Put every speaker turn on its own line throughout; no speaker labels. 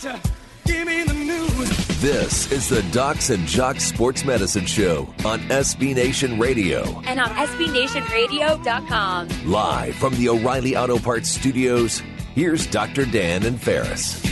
doctor, give me the news.
This is the Docs and Jocks Sports Medicine Show on SB Nation Radio.
And on SBNationRadio.com.
Live from the O'Reilly Auto Parts Studios, here's Dr. Dan and Ferris.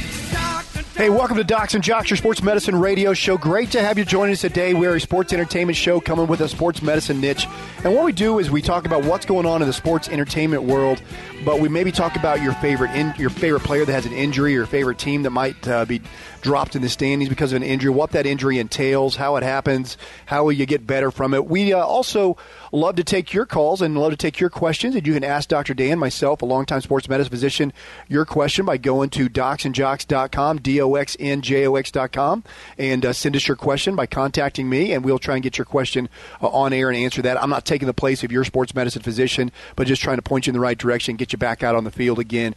Hey, welcome to Docs and Jocks, your sports medicine radio show. Great to have you join us today. We're a sports entertainment show coming with a sports medicine niche. And what we do is we talk about what's going on in the sports entertainment world, but we maybe talk about your favorite in, your favorite player that has an injury, your favorite team that might uh, be dropped in the standings because of an injury, what that injury entails, how it happens, how will you get better from it. We uh, also love to take your calls and love to take your questions. And you can ask Dr. Dan, myself, a longtime sports medicine physician, your question by going to docsandjocks.com, D-O-X-N-J-O-X.com, and uh, send us your question by contacting me, and we'll try and get your question uh, on air and answer that. I'm not taking the place of your sports medicine physician, but just trying to point you in the right direction, get you back out on the field again.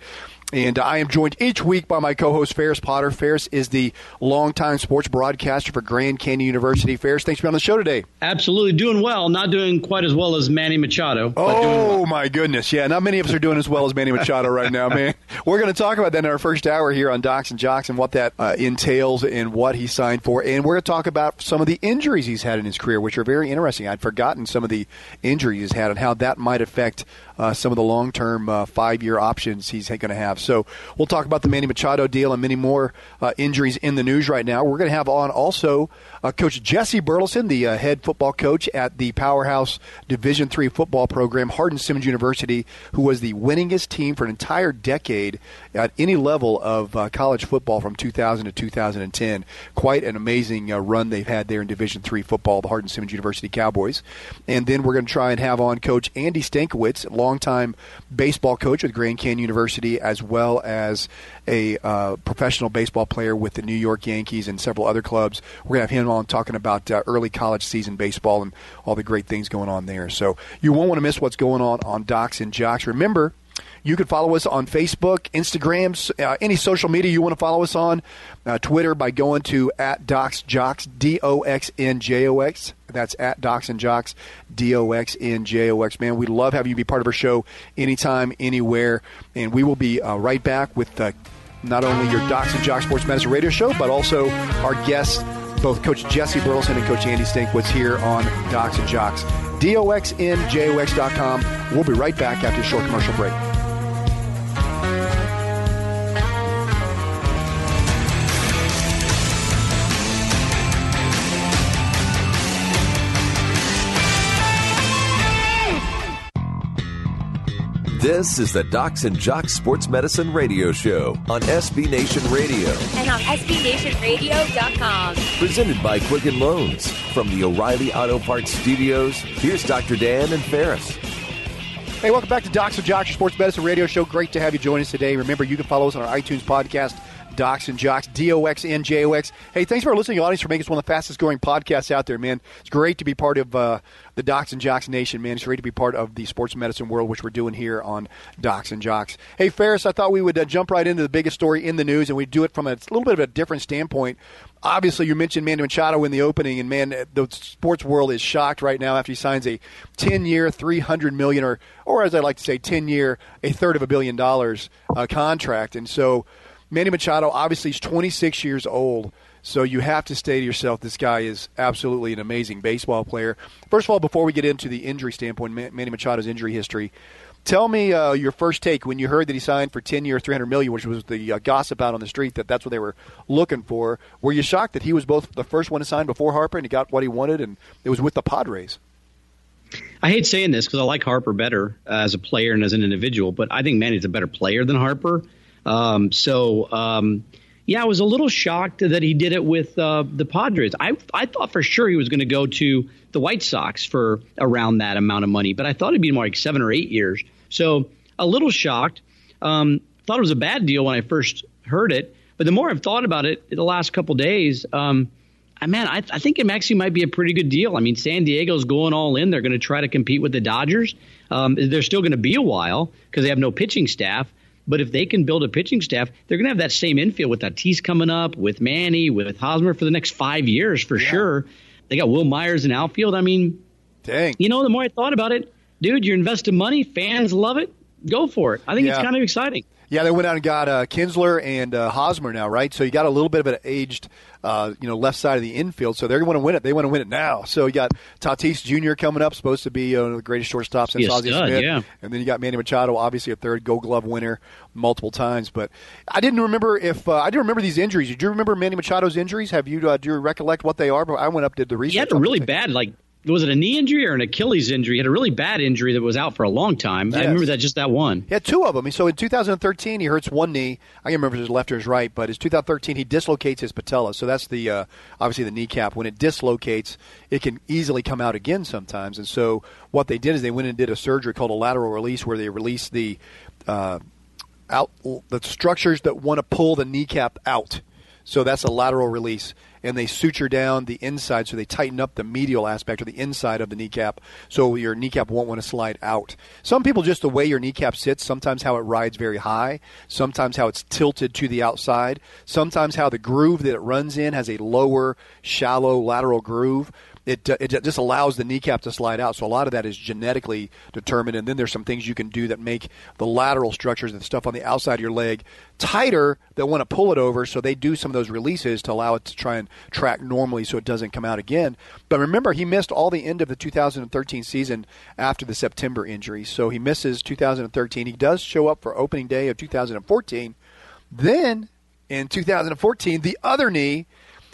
And I am joined each week by my co-host Ferris Potter. Ferris is the longtime sports broadcaster for Grand Canyon University. Ferris, thanks for being on the show today.
Absolutely, doing well. Not doing quite as well as Manny Machado.
Oh
well.
my goodness, yeah. Not many of us are doing as well as Manny Machado right now, man. We're going to talk about that in our first hour here on Docs and Jocks and what that uh, entails and what he signed for. And we're going to talk about some of the injuries he's had in his career, which are very interesting. I'd forgotten some of the injuries he's had and how that might affect uh, some of the long-term uh, five-year options he's going to have. So we'll talk about the Manny Machado deal and many more uh, injuries in the news right now. We're going to have on also uh, Coach Jesse Burleson, the uh, head football coach at the powerhouse Division three football program, Hardin Simmons University, who was the winningest team for an entire decade at any level of uh, college football from 2000 to 2010. Quite an amazing run they've had there in Division three football, the Hardin Simmons University Cowboys. And then we're going to try and have on Coach Andy Stankiewicz, longtime baseball coach with Grand Canyon University, as well as a uh, professional baseball player with the New York Yankees and several other clubs. We're going to have him on talking about uh, early college season baseball and all the great things going on there. So you won't want to miss what's going on on Docs and Jocks. Remember, you can follow us on Facebook, Instagram, uh, any social media you want to follow us on. Uh, Twitter by going to at Docs Jocks, D O X N J O X. That's at Docs and Jocks, D O X N J O X. Man, we love having you be part of our show anytime, anywhere. And we will be uh, right back with uh, not only your Docs and Jocks Sports Medicine radio show, but also our guests, both Coach Jesse Burleson and Coach Andy Stankiewicz here on Docs and Jocks. D-O-X-N-J-O-X.com. We'll be right back after a short commercial break.
This is the Docs and Jocks Sports Medicine Radio Show on SB Nation Radio.
And on SBNationRadio.com.
Presented by Quicken Loans. From the O'Reilly Auto Parts Studios, here's Dr. Dan and Ferris.
Hey, welcome back to Docs and Jocks, your sports medicine radio show. Great to have you join us today. Remember, you can follow us on our iTunes podcast Docs and Jocks, D O X N J O X. Hey, thanks for listening audience for making us one of the fastest growing podcasts out there, man. It's great to be part of uh, the Docs and Jocks Nation, man. It's great to be part of the sports medicine world, which we're doing here on Docs and Jocks. Hey, Ferris, I thought we would uh, jump right into the biggest story in the news, and we do it from a, little bit of a different standpoint obviously you mentioned Manny Machado in the opening, and man, the sports world is shocked right now after he signs a ten-year, three hundred million, or or as I like to say, ten-year, a third of a billion dollars uh, contract, and so Manny Machado, obviously, he's 26 years old. So you have to say to yourself, this guy is absolutely an amazing baseball player. First of all, before we get into the injury standpoint, Manny Machado's injury history, tell me uh, your first take when you heard that he signed for 10 years, 300 million, which was the uh, gossip out on the street that that's what they were looking for. Were you shocked that he was both the first one to sign before Harper and he got what he wanted, and it was with the Padres?
I hate saying this because I like Harper better as a player and as an individual, but I think Manny's a better player than Harper. Um, so, um, yeah, I was a little shocked that he did it with uh, the Padres. I I thought for sure he was going to go to the White Sox for around that amount of money, but I thought it'd be more like seven or eight years. So a little shocked. Um, thought it was a bad deal when I first heard it, but the more I've thought about it the last couple days, um, I, man, I, I think it actually might be a pretty good deal. I mean, San Diego's going all in. They're going to try to compete with the Dodgers. Um, they're still going to be a while because they have no pitching staff. But if they can build a pitching staff, they're going to have that same infield with Tatis coming up, with Manny, with Hosmer for the next five years for yeah. sure. They got Wil Myers in outfield. I mean,
dang.
You know, the more I thought about it, dude, you're investing money. Fans love it. Go for it. I think yeah. it's kind of exciting.
Yeah, they went out and got uh, Kinsler and uh, Hosmer now, right? So you got a little bit of an aged, uh, you know, left side of the infield. So they want to win it. They want to win it now. So you got Tatis Jr. coming up, supposed to be uh, the greatest shortstop since Ozzie Smith.
yeah.
And then you got Manny Machado, obviously a third Gold Glove winner multiple times. But I didn't remember if uh, I didn't remember these injuries. Did you remember Manny Machado's injuries? Have you uh, do you recollect what they are? But I went up did the research.
He had a really bad, like, was it a knee injury or an Achilles injury? He had a really bad injury that was out for a long time. I remember that just that one.
He had two of them. So in 2013, he hurts one knee. I can't remember if it was his left or his right, but in 2013 he dislocates his patella. So that's the uh, obviously the kneecap. When it dislocates, it can easily come out again sometimes. And so what they did is they went and did a surgery called a lateral release, where they release the uh, out the structures that want to pull the kneecap out. So that's a lateral release. And they suture down the inside, so they tighten up the medial aspect or the inside of the kneecap, so your kneecap won't want to slide out. Some people, just the way your kneecap sits, sometimes how it rides very high, sometimes how it's tilted to the outside, sometimes how the groove that it runs in has a lower, shallow lateral groove it, uh, it just allows the kneecap to slide out. So a lot of that is genetically determined, and then there's some things you can do that make the lateral structures and stuff on the outside of your leg tighter that want to pull it over. So they do some of those releases to allow it to try and track normally, so it doesn't come out again. But remember, he missed all the end of the 2013 season after the September injury, so he misses 2013. He does show up for opening day of 2014. Then in 2014, the other knee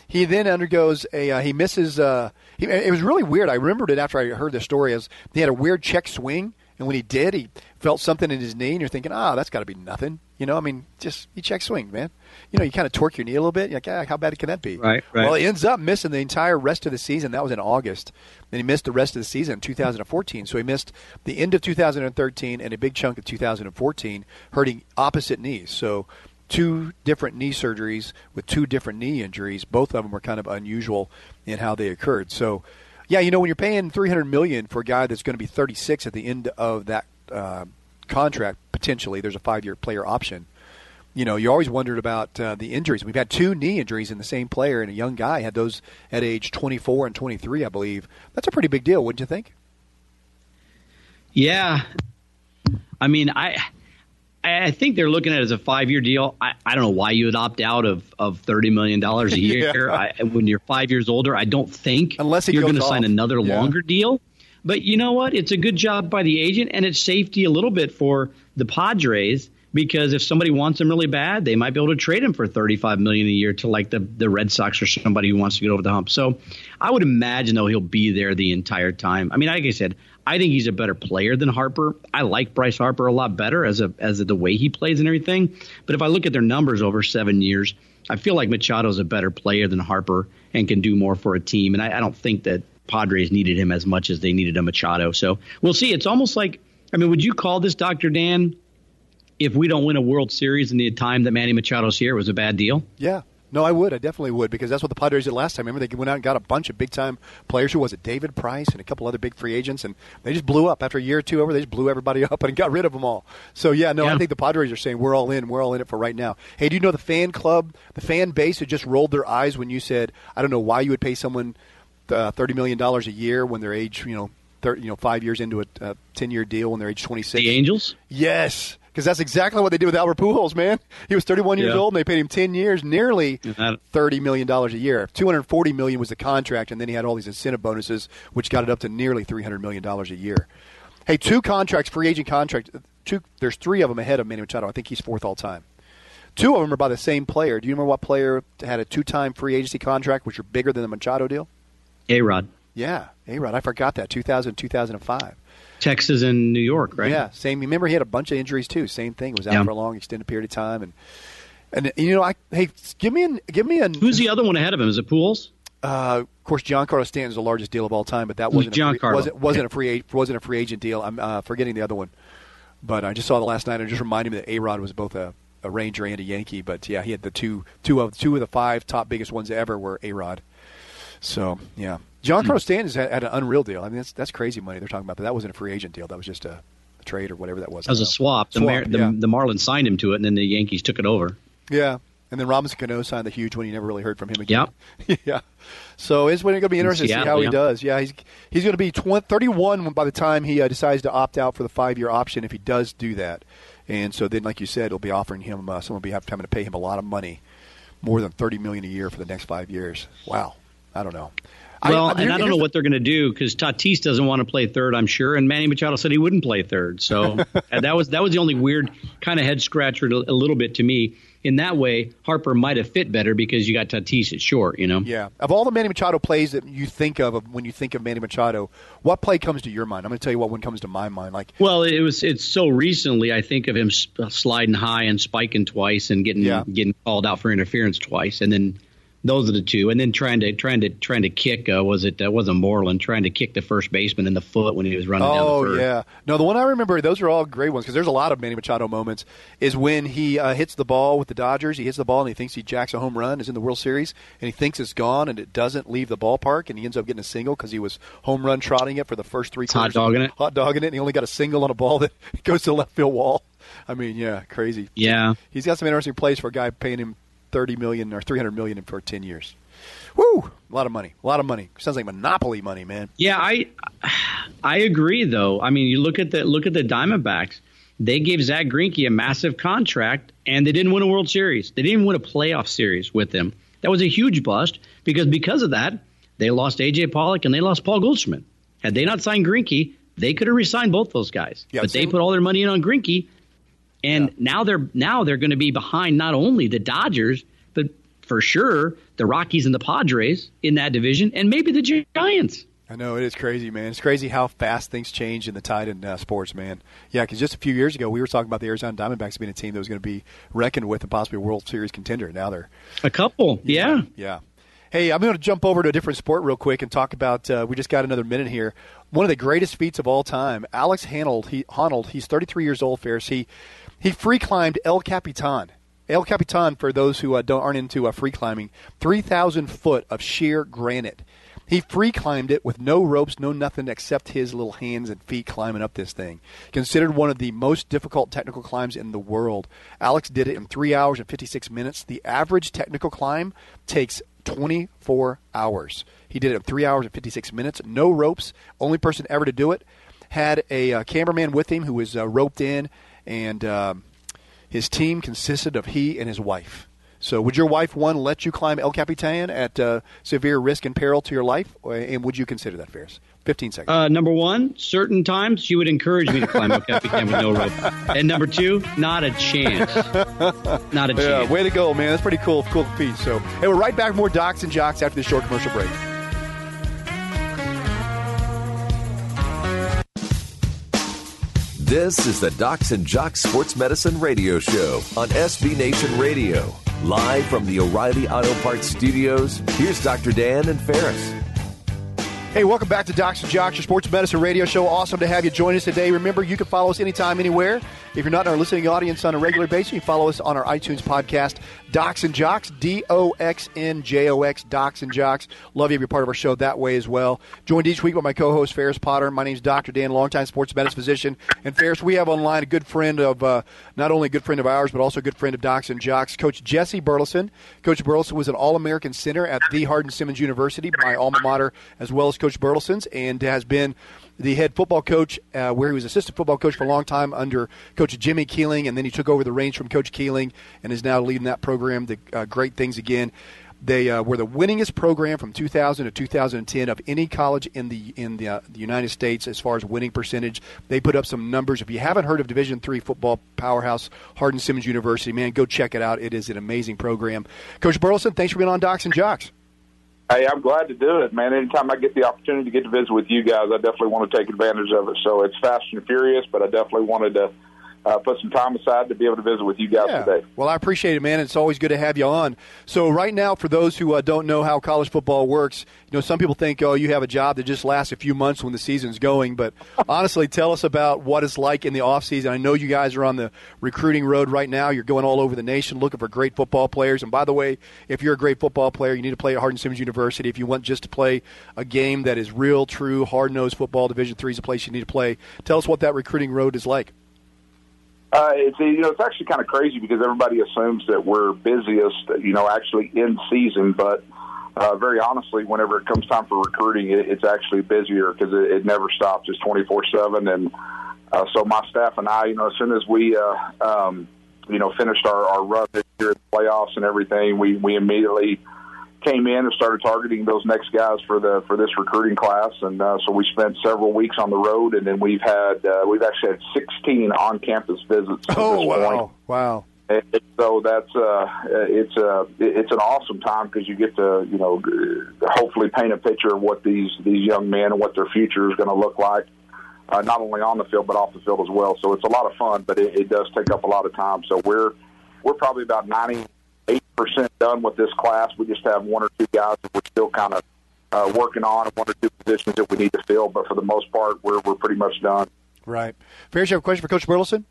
he then undergoes a uh, he misses uh, he, it was really weird. I remembered it after i heard the story as he had a weird check swing and when he did he felt something in his knee and you're thinking ah that's got to be nothing. You know i mean just you check swing man. You know you kind of torque your knee a little bit you're like ah, how bad can that be?
Right, right.
well he ends up missing the entire rest of the season. That was in august. And he missed the rest of the season in 2014 so he missed the end of 2013 and a big chunk of 2014 hurting opposite knees. So two different knee surgeries with two different knee injuries. Both of them were kind of unusual in how they occurred. So, yeah, you know, when you're paying 300 million for a guy that's going to be 36 at the end of that uh, contract, potentially, there's a five-year player option. You know, you always wondered about uh, the injuries. We've had two knee injuries in the same player, and a young guy had those at age 24 and 23, I believe. That's a pretty big deal, wouldn't you think?
Yeah. I mean, I I think they're looking at it as a five year deal. I, I don't know why you would opt out of, of thirty million dollars a year
Yeah.
I, when you're five years older. I don't think
Unless
you're going to sign another
Yeah.
longer deal. But you know what? It's a good job by the agent, and it's safety a little bit for the Padres because if somebody wants him really bad, they might be able to trade him for thirty five million a year to like the the Red Sox or somebody who wants to get over the hump. So I would imagine though he'll be there the entire time. I mean, like I said, I think he's a better player than Harper. I like Bryce Harper a lot better as a as a, the way he plays and everything. But if I look at their numbers over seven years, I feel like Machado's a better player than Harper and can do more for a team. And I, I don't think that Padres needed him as much as they needed a Machado. So we'll see. It's almost like I mean, would you call this Dr. Dan? If we don't win a World Series in the time that Manny Machado's here, it was a bad deal.
Yeah. No, I would. I definitely would because that's what the Padres did last time. Remember, they went out and got a bunch of big time players. Who was it? David Price and a couple other big free agents, and they just blew up after a year or two over. They just blew everybody up and got rid of them all. So yeah, no, I think the Padres are saying we're all in. We're all in it for right now. Hey, do you know the fan club, the fan base, had just rolled their eyes when you said, "I don't know why you would pay someone uh, thirty million dollars a year when they're age, you know, 30, you know, five years into a uh, ten year deal when they're age twenty six."
The Angels?
Yes, because that's exactly what they did with Albert Pujols, man. He was 31 years
Yeah.
old, and they paid him 10 years, nearly 30 million dollars a year. 240 million was the contract, and then he had all these incentive bonuses, which got it up to nearly 300 million dollars a year. Hey, two contracts, free agent contract. Two, there's three of them ahead of Manny Machado. I think he's fourth all time. Two of them are by the same player. Do you remember what player had a two-time free agency contract, which are bigger than the Machado deal?
A Rod.
Yeah, A-Rod. I forgot that. 2000, 2005.
Texas and New York, right?
Yeah, same. Remember, he had a bunch of injuries too. Same thing. Was out
Yeah.
for a long, extended period of time, and and you know, I hey, give me an give me an.
Who's the other one ahead of him? Is it Pools?
Uh, of course, John Giancarlo Stanton is the largest deal of all time, but that wasn't a free,
Giancarlo?
wasn't wasn't
Okay.
a free wasn't a free agent deal. I'm uh, forgetting the other one, but I just saw the last night and it just reminded me that A Rod was both a, a Ranger and a Yankee. But yeah, he had the two two of two of the five top biggest ones ever were A Rod. So yeah, Giancarlo
Hmm.
Stanton had, had an unreal deal. I mean, that's that's crazy money they're talking about, but that wasn't a free agent deal. That was just a, a trade or whatever that was.
That was a swap. The,
Swap,
Mar- the,
yeah.
the Marlins signed him to it, and then the Yankees took it over.
Yeah. And then Robinson Cano signed the huge one. You never really heard from him again.
Yep.
yeah. So it's going to be interesting to see
Seattle,
how he does. Yeah, he's he's going to be 20, 31 by the time he uh, decides to opt out for the five year option if he does do that. And so then, like you said, it'll be offering him. Uh, someone will be having to pay him a lot of money, more than thirty million a year for the next five years. Wow, I don't know.
Well,
I,
and I don't know what they're going to do because Tatis doesn't want to play third, I'm sure, and Manny Machado said he wouldn't play third. So that was that was the only weird kind of head scratcher a little bit to me in that way, Harper might have fit better because you got Tatis at short, you know?
Yeah. Of all the Manny Machado plays that you think of, when you think of Manny Machado, what play comes to your mind? I'm going to tell you what one comes to my mind. Like,
well, it was it's so recently. I think of him sliding high and spiking twice and getting yeah. getting called out for interference twice, and then those are the two, and then trying to trying to trying to kick. Uh, was it uh, wasn't Moreland trying to kick the first baseman in the foot when he was running?
Oh
down the
yeah, no, the one I remember. Those are all great ones because there's a lot of Manny Machado moments. Is when he uh, hits the ball with the Dodgers. He hits the ball and he thinks he jacks a home run. Is in the World Series and he thinks it's gone and it doesn't leave the ballpark and he ends up getting a single because he was home run trotting it for the first three.
Hot dogging it.
Hot dogging it. And he only got a single on a ball that goes to the left field wall. I mean, yeah, crazy.
Yeah,
he's got some interesting plays for a guy paying him thirty million or three hundred million for ten years. Woo! A lot of money. A lot of money. Sounds like monopoly money, man.
Yeah, I I agree though. I mean, you look at the look at the Diamondbacks. They gave Zack Greinke a massive contract, and they didn't win a World Series. They didn't even win a playoff series with him. That was a huge bust because because of that, they lost AJ Pollock and they lost Paul Goldschmidt. Had they not signed Greinke, they could have resigned both those guys. Yeah, but they put all their money in on Greinke, and yeah. now they're now they're going to be behind not only the Dodgers but for sure the Rockies and the Padres in that division, and maybe the Giants.
I know it is crazy, man. It's crazy how fast things change in the tide in uh, sports, man. Yeah, because just a few years ago we were talking about the Arizona Diamondbacks being a team that was going to be reckoned with and possibly a World Series contender. Now they're
a couple, yeah,
yeah. Hey, I'm going to jump over to a different sport real quick and talk about. Uh, we just got another minute here. One of the greatest feats of all time, Alex Honnold. He Honnold. He's 33 years old. Ferris. He he free climbed El Capitan. El Capitan, for those who uh, don't aren't into uh, free climbing, 3,000 foot of sheer granite. He free climbed it with no ropes, no nothing except his little hands and feet climbing up this thing. Considered one of the most difficult technical climbs in the world. Alex did it in 3 hours and 56 minutes. The average technical climb takes 24 hours. He did it in 3 hours and 56 minutes. No ropes. Only person ever to do it. Had a uh, cameraman with him who was uh, roped in and um, his team consisted of he and his wife. So, would your wife one let you climb El Capitan at uh, severe risk and peril to your life, and would you consider that, Ferris? Fifteen seconds.
Uh, number one, certain times she would encourage me to climb El Capitan with no rope, and number two, not a chance. Not a chance.
Yeah, way to go, man! That's pretty cool, cool piece. So, hey, we're right back. More docs and jocks after this short commercial break.
This is the Docs and Jocks Sports Medicine Radio Show on SB Nation Radio. Live from the O'Reilly Auto Parts Studios, here's Dr. Dan and Ferris.
Hey, welcome back to Docs and Jocks, your sports medicine radio show. Awesome to have you join us today. Remember, you can follow us anytime, anywhere. If you're not in our listening audience on a regular basis, you can follow us on our iTunes podcast, Docs and Jocks, D O X N J O X, Docs and Jocks. Love you to be part of our show that way as well. Joined each week by my co host, Ferris Potter. My name is Dr. Dan, longtime sports medicine physician. And Ferris, we have online a good friend of, uh, not only a good friend of ours, but also a good friend of Docs and Jocks, Coach Jesse Burleson. Coach Burleson was an All American center at the Hardin Simmons University, my alma mater, as well as Coach Burleson's, and has been the head football coach, uh, where he was assistant football coach for a long time under Coach Jimmy Keeling, and then he took over the reins from Coach Keeling and is now leading that program to uh, great things again. They uh, were the winningest program from 2000 to 2010 of any college in the in the, uh, the, United States as far as winning percentage. They put up some numbers. If you haven't heard of Division three football powerhouse Hardin Simmons University, man, go check it out. It is an amazing program. Coach Burleson, thanks for being on Docs and Jocks.
Hey, I'm glad to do it, man. Anytime I get the opportunity to get to visit with you guys, I definitely want to take advantage of it. So it's fast and furious, but I definitely wanted to uh, put some time aside to be able to visit with you guys
yeah.
today.
Well, I appreciate it, man. It's always good to have you on. So, right now, for those who uh, don't know how college football works, you know, some people think, oh, you have a job that just lasts a few months when the season's going. But honestly, tell us about what it's like in the off season. I know you guys are on the recruiting road right now. You're going all over the nation looking for great football players. And by the way, if you're a great football player, you need to play at Hardin Simmons University. If you want just to play a game that is real, true, hard nosed football, Division Three is a place you need to play. Tell us what that recruiting road is like.
Uh, it's you know it's actually kind of crazy because everybody assumes that we're busiest you know actually in season, but uh, very honestly, whenever it comes time for recruiting, it, it's actually busier because it, it never stops. It's twenty four seven, and Uh, so my staff and I, you know, as soon as we, uh, um, you know, finished our, our run this year the playoffs and everything, we we immediately came in and started targeting those next guys for the for this recruiting class, and uh, so we spent several weeks on the road, and then we've had uh, we've actually had 16 on-campus visits.
Oh wow,
point.
wow.
And so that's uh, it's uh, it's an awesome time because you get to you know hopefully paint a picture of what these these young men and what their future is going to look like, uh, not only on the field but off the field as well. So it's a lot of fun, but it, it does take up a lot of time. So we're we're probably about ninety eight percent done with this class. We just have one or two guys that we're still kind of uh, working on, and one or two positions that we need to fill. But for the most part, we're we're pretty much done.
Right. Ferris, you have a question for Coach Burleson?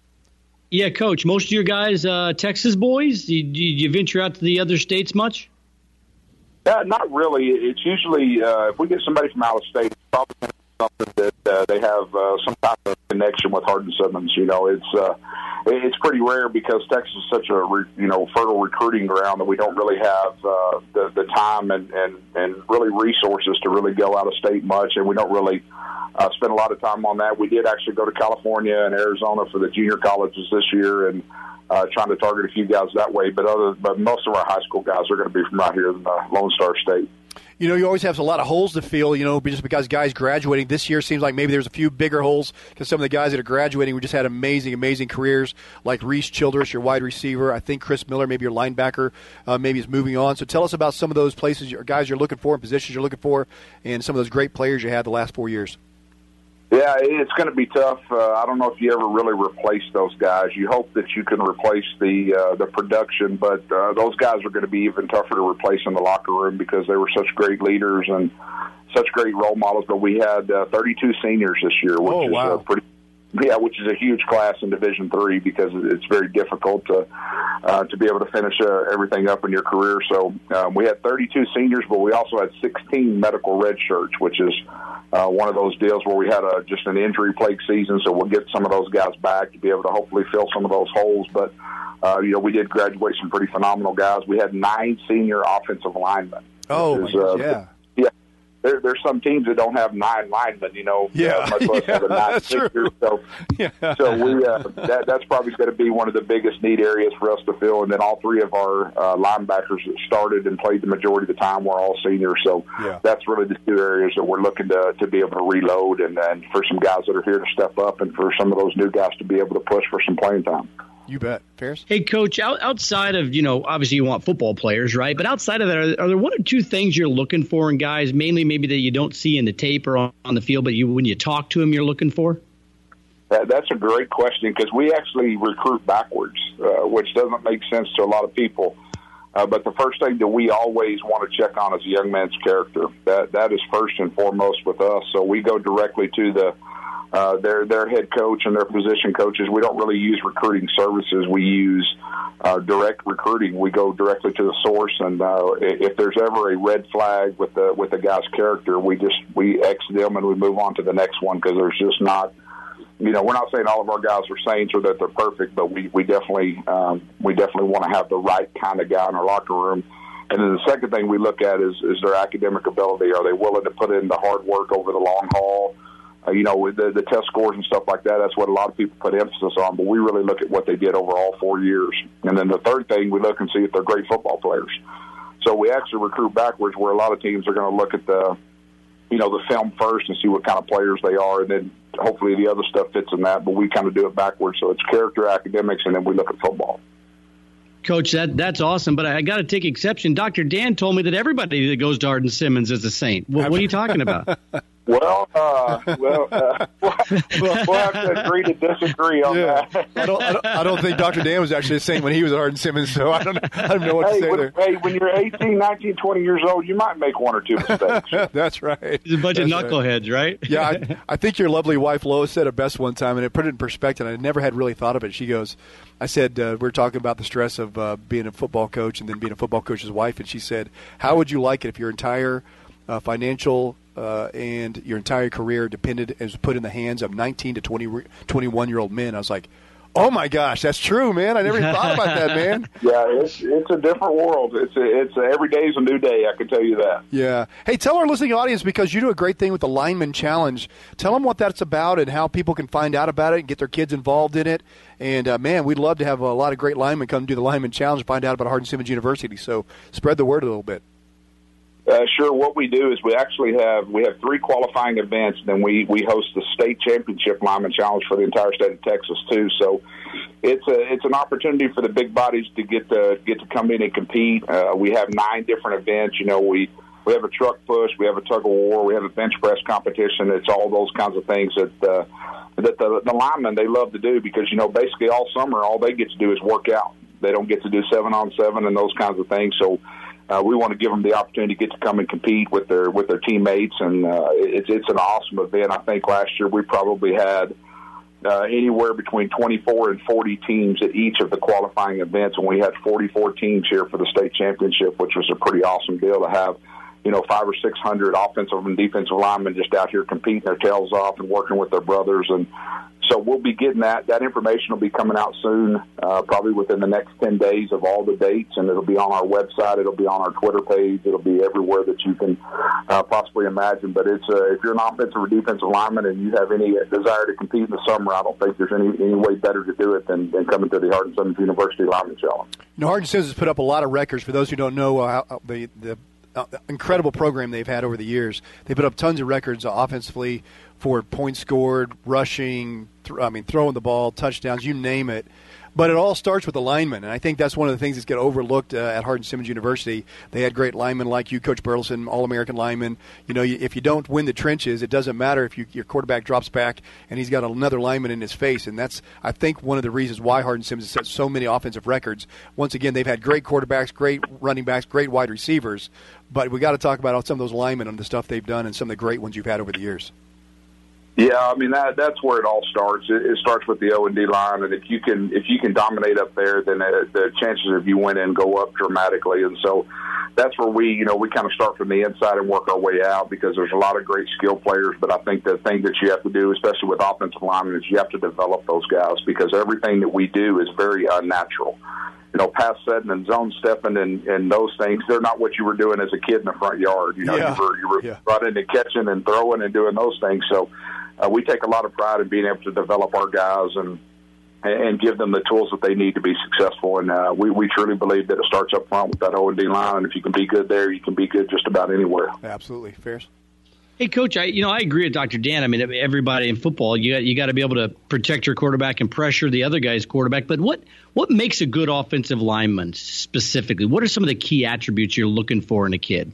Yeah, Coach. Most of your guys, uh, Texas boys. Do you, do you venture out to the other states much?
Uh, not really. It's usually uh, if we get somebody from out of state, it's probably gonna be something that uh, they have uh, some type of connection with Hardin Simmons. You know, it's uh, it's pretty rare because Texas is such a re, you know fertile recruiting ground that we don't really have uh, the the time and and and really resources to really go out of state much, and we don't really. Uh, spend a lot of time on that. We did actually go to California and Arizona for the junior colleges this year, and uh, trying to target a few guys that way. But other, but most of our high school guys are going to be from right here in uh, Lone Star State.
You know, you always have a lot of holes to fill, you know, just because guys graduating. This year seems like maybe there's a few bigger holes because some of the guys that are graduating, we just had amazing, amazing careers, like Reese Childress, your wide receiver. I think Chris Miller, maybe your linebacker, uh, maybe is moving on. So tell us about some of those places, guys you're looking for, and positions you're looking for, and some of those great players you had the last four years.
Yeah, it's going to be tough. Uh, I don't know if you ever really replace those guys. You hope that you can replace the uh, the production, but uh, those guys are going to be even tougher to replace in the locker room because they were such great leaders and such great role models. But we had uh, 32 seniors this year, which
Oh,
is uh, pretty. Yeah, which is a huge class in Division Three because it's very difficult to uh, to be able to finish uh, everything up in your career. So um, we had 32 seniors, but we also had 16 medical red shirts, which is uh, one of those deals where we had a, just an injury plague season. So we'll get some of those guys back to be able to hopefully fill some of those holes. But uh, you know, we did graduate some pretty phenomenal guys. We had nine senior offensive linemen.
Oh,
is,
gosh, yeah.
There, there's some teams that don't have nine linemen, you know,
Yeah,
uh, much less
yeah,
have a nine senior. So,
Yeah.
so we uh, that that's probably going to be one of the biggest need areas for us to fill. And then all three of our uh, linebackers that started and played the majority of the time were all seniors. So
Yeah.
that's really the two areas that we're looking to to be able to reload and, and for some guys that are here to step up and for some of those new guys to be able to push for some playing time.
You bet. Ferris?
Hey, Coach. Out, outside of you know, obviously you want football players, right? But outside of that, are, are there one or two things you're looking for in guys? Mainly, maybe that you don't see in the tape or on, on the field, but you when you talk to them, you're looking for.
That, that's a great question because we actually recruit backwards, uh, which doesn't make sense to a lot of people. Uh, but the first thing that we always want to check on is a young man's character. That that is first and foremost with us. So we go directly to the uh, their their head coach and their position coaches. We don't really use recruiting services. We use uh, direct recruiting. We go directly to the source, and uh, if there's ever a red flag with the with the guy's character, we just we X them and we move on to the next one because there's just not you know, we're not saying all of our guys are saints or that they're perfect, but we, we definitely um, we definitely want to have the right kind of guy in our locker room. And then the second thing we look at is is their academic ability. Are they willing to put in the hard work over the long haul? Uh, you know, the, the test scores and stuff like that, that's what a lot of people put emphasis on. But we really look at what they did over all four years. And then the third thing, we look and see if they're great football players. So we actually recruit backwards, where a lot of teams are going to look at the you know, the film first and see what kind of players they are, and then hopefully the other stuff fits in that. But we kind of do it backwards, so it's character, academics, and then we look at football.
Coach, that that's awesome, but I, I got to take exception. Dr. Dan told me that everybody that goes to Hardin Simmons is a saint. What, what are you talking about?
Well, uh, well, uh, we'll, we'll have to agree to disagree on
Yeah.
that.
I don't, I don't. I don't think Dr. Dan was actually a saint when he was at Hardin Simmons, so I don't. I don't know what to say
when,
there.
hey, when you're 18, 19, 20 years old, you might make one or two mistakes.
That's right.
It's a bunch of
That's right.
knuckleheads, right?
yeah, I, I think your lovely wife Lois said it best one time, and it put it in perspective. I never had really thought of it. She goes, "I said uh, we are talking about the stress of uh, being a football coach and then being a football coach's wife," and she said, "How would you like it if your entire uh, financial uh, and your entire career depended and was put in the hands of 19 to 20, 21 year old men?" I was like. Oh my gosh, that's true, man. I never even thought about that, man.
Yeah, it's it's a different world. It's a, it's a, every day is a new day. I can tell you that.
Yeah. Hey, tell our listening audience because you do a great thing with the Lineman Challenge. Tell them what that's about and how people can find out about it and get their kids involved in it. And uh, man, we'd love to have a lot of great linemen come do the Lineman Challenge and find out about Hardin Simmons University. So spread the word a little bit.
Uh, sure. What we do is we actually have we have three qualifying events, and then we we host the state championship lineman challenge for the entire state of Texas too. So it's a it's an opportunity for the big bodies to get to get to come in and compete. Uh, we have nine different events. You know, we we have a truck push, we have a tug of war, we have a bench press competition. It's all those kinds of things that uh, that the, the linemen they love to do because you know basically all summer all they get to do is work out. They don't get to do seven on seven and those kinds of things. So uh, we want to give them the opportunity to get to come and compete with their with their teammates, and uh, it's it's an awesome event. I think last year we probably had uh, anywhere between 24 and 40 teams at each of the qualifying events, and we had 44 teams here for the state championship, which was a pretty awesome deal to have. You know, five or six hundred offensive and defensive linemen just out here competing their tails off and working with their brothers, and so we'll be getting that. That information will be coming out soon, uh, probably within the next 10 days of all the dates, and it'll be on our website. It'll be on our Twitter page. It'll be everywhere that you can uh, possibly imagine. But it's uh, if you're an offensive or defensive lineman and you have any desire to compete in the summer, I don't think there's any, any way better to do it than, than coming to the Hardin Simmons University Lineman Challenge.
You know, Hardin Simmons has put up a lot of records. For those who don't know, uh, how, the the uh, incredible program they've had over the years. They put up tons of records offensively for points scored, rushing, th- I mean, throwing the ball, touchdowns, you name it. But it all starts with the linemen, and I think that's one of the things that's get overlooked uh, at Hardin Simmons University. They had great linemen like you, Coach Burleson, All-American lineman. You know, if you don't win the trenches, it doesn't matter if you, your quarterback drops back and he's got another lineman in his face, and that's I think one of the reasons why Hardin Simmons has set so many offensive records. Once again, they've had great quarterbacks, great running backs, great wide receivers, but we got to talk about some of those linemen and the stuff they've done and some of the great ones you've had over the years.
Yeah, I mean that that's where it all starts. It, it starts with the O and D line, and if you can if you can dominate up there, then uh, the chances of you winning go up dramatically. And so that's where we you know we kind of start from the inside and work our way out because there's a lot of great skill players. But I think the thing that you have to do, especially with offensive linemen, is you have to develop those guys because everything that we do is very unnatural you know, pass setting and zone stepping and, and those things, they're not what you were doing as a kid in the front yard. You know,
Yeah.
you were you were
Yeah.
running and catching and throwing and doing those things. So uh, we take a lot of pride in being able to develop our guys and and give them the tools that they need to be successful. And uh, we we truly believe that it starts up front with that O and D line. And if you can be good there, you can be good just about anywhere.
Absolutely, Ferris.
Hey, coach, I you know I agree with Dr. Dan. I mean, everybody in football, you got you got to be able to protect your quarterback and pressure the other guy's quarterback. But what what makes a good offensive lineman specifically? What are some of the key attributes you're looking for in a kid?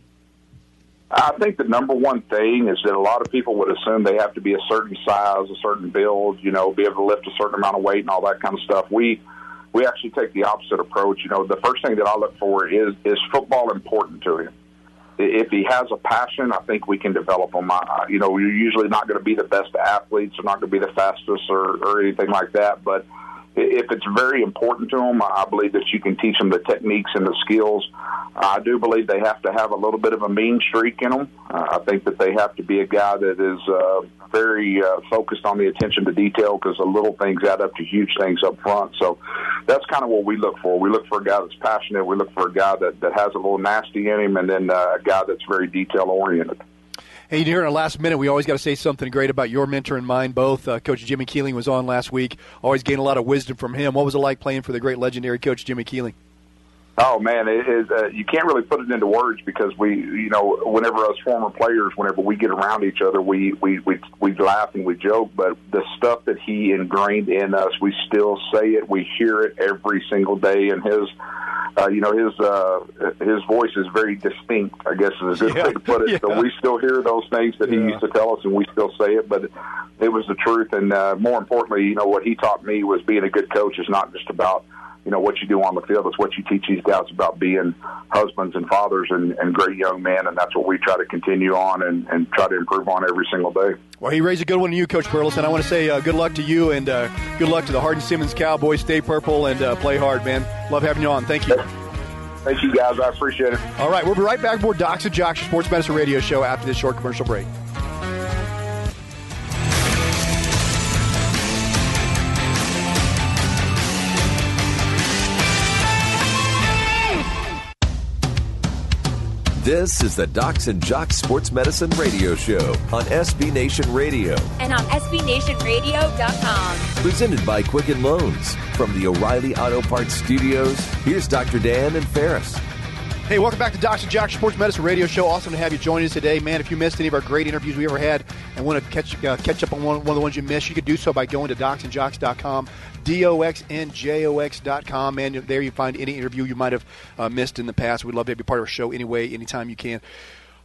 I think the number one thing is that a lot of people would assume they have to be a certain size, a certain build, you know, be able to lift a certain amount of weight and all that kind of stuff. We we actually take the opposite approach. You know, the first thing that I look for is is football important to him. If he has a passion, I think we can develop him. I, you know, you're usually not going to be the best athletes, or not going to be the fastest, or, or anything like that. But if it's very important to them, I believe that you can teach them the techniques and the skills. I do believe they have to have a little bit of a mean streak in them. Uh, I think that they have to be a guy that is uh, very uh, focused on the attention to detail because the little things add up to huge things up front. So that's kind of what we look for. We look for a guy that's passionate. We look for a guy that, that has a little nasty in him, and then uh, a guy that's very detail oriented.
Hey, here in the last minute, we always got to say something great about your mentor and mine both. Uh, Coach Jimmy Keeling was on last week. Always gain a lot of wisdom from him. What was it like playing for the great legendary Coach Jimmy Keeling?
Oh man, it is. Uh, you can't really put it into words because we, you know, whenever us former players, whenever we get around each other, we we we we laugh and we joke. But the stuff that he ingrained in us, we still say it. We hear it every single day, and his. Uh, you know his uh, his voice is very distinct. I guess is a good
Yeah.
way to put it.
Yeah.
So we still hear those things that he used to tell us, and we still say it. But it was the truth, and uh, more importantly, you know what he taught me was being a good coach is not just about you know what you do on the field. It's what you teach these guys about being husbands and fathers and, and great young men, and that's what we try to continue on and, and try to improve on every single day.
Well, he raised a good one to you, Coach Burleson. I want to say uh, good luck to you and uh, good luck to the Hardin Simmons Cowboys. Stay purple and uh, play hard, man. Love having you on. Thank you.
Thank you, guys. I appreciate it.
All right, we'll be right back. More Docs and Jocks, sports medicine radio show after this short commercial break.
This is the Docs and Jocks Sports Medicine Radio Show on SB Nation Radio.
And on SBNationRadio.com.
Presented by Quicken Loans. From the O'Reilly Auto Parts Studios, here's Dr. Dan and Ferris.
Hey, welcome back to Docs and Jocks Sports Medicine Radio Show. Awesome to have you join us today. Man, if you missed any of our great interviews we ever had and want to catch uh, catch up on one, one of the ones you missed, you could do so by going to docsandjocks.com, D-O-X-N-J-O-X.com. Man, there you find any interview you might have uh, missed in the past. We'd love to have you part of our show anyway, anytime you can.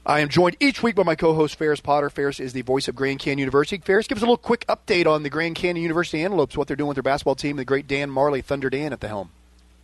I am joined each week by my co-host Ferris Potter. Ferris is the voice of Grand Canyon University. Ferris, give us a little quick update on the Grand Canyon University Antelopes, what they're doing with their basketball team, the great Dan Majerle, Thunder Dan at the helm.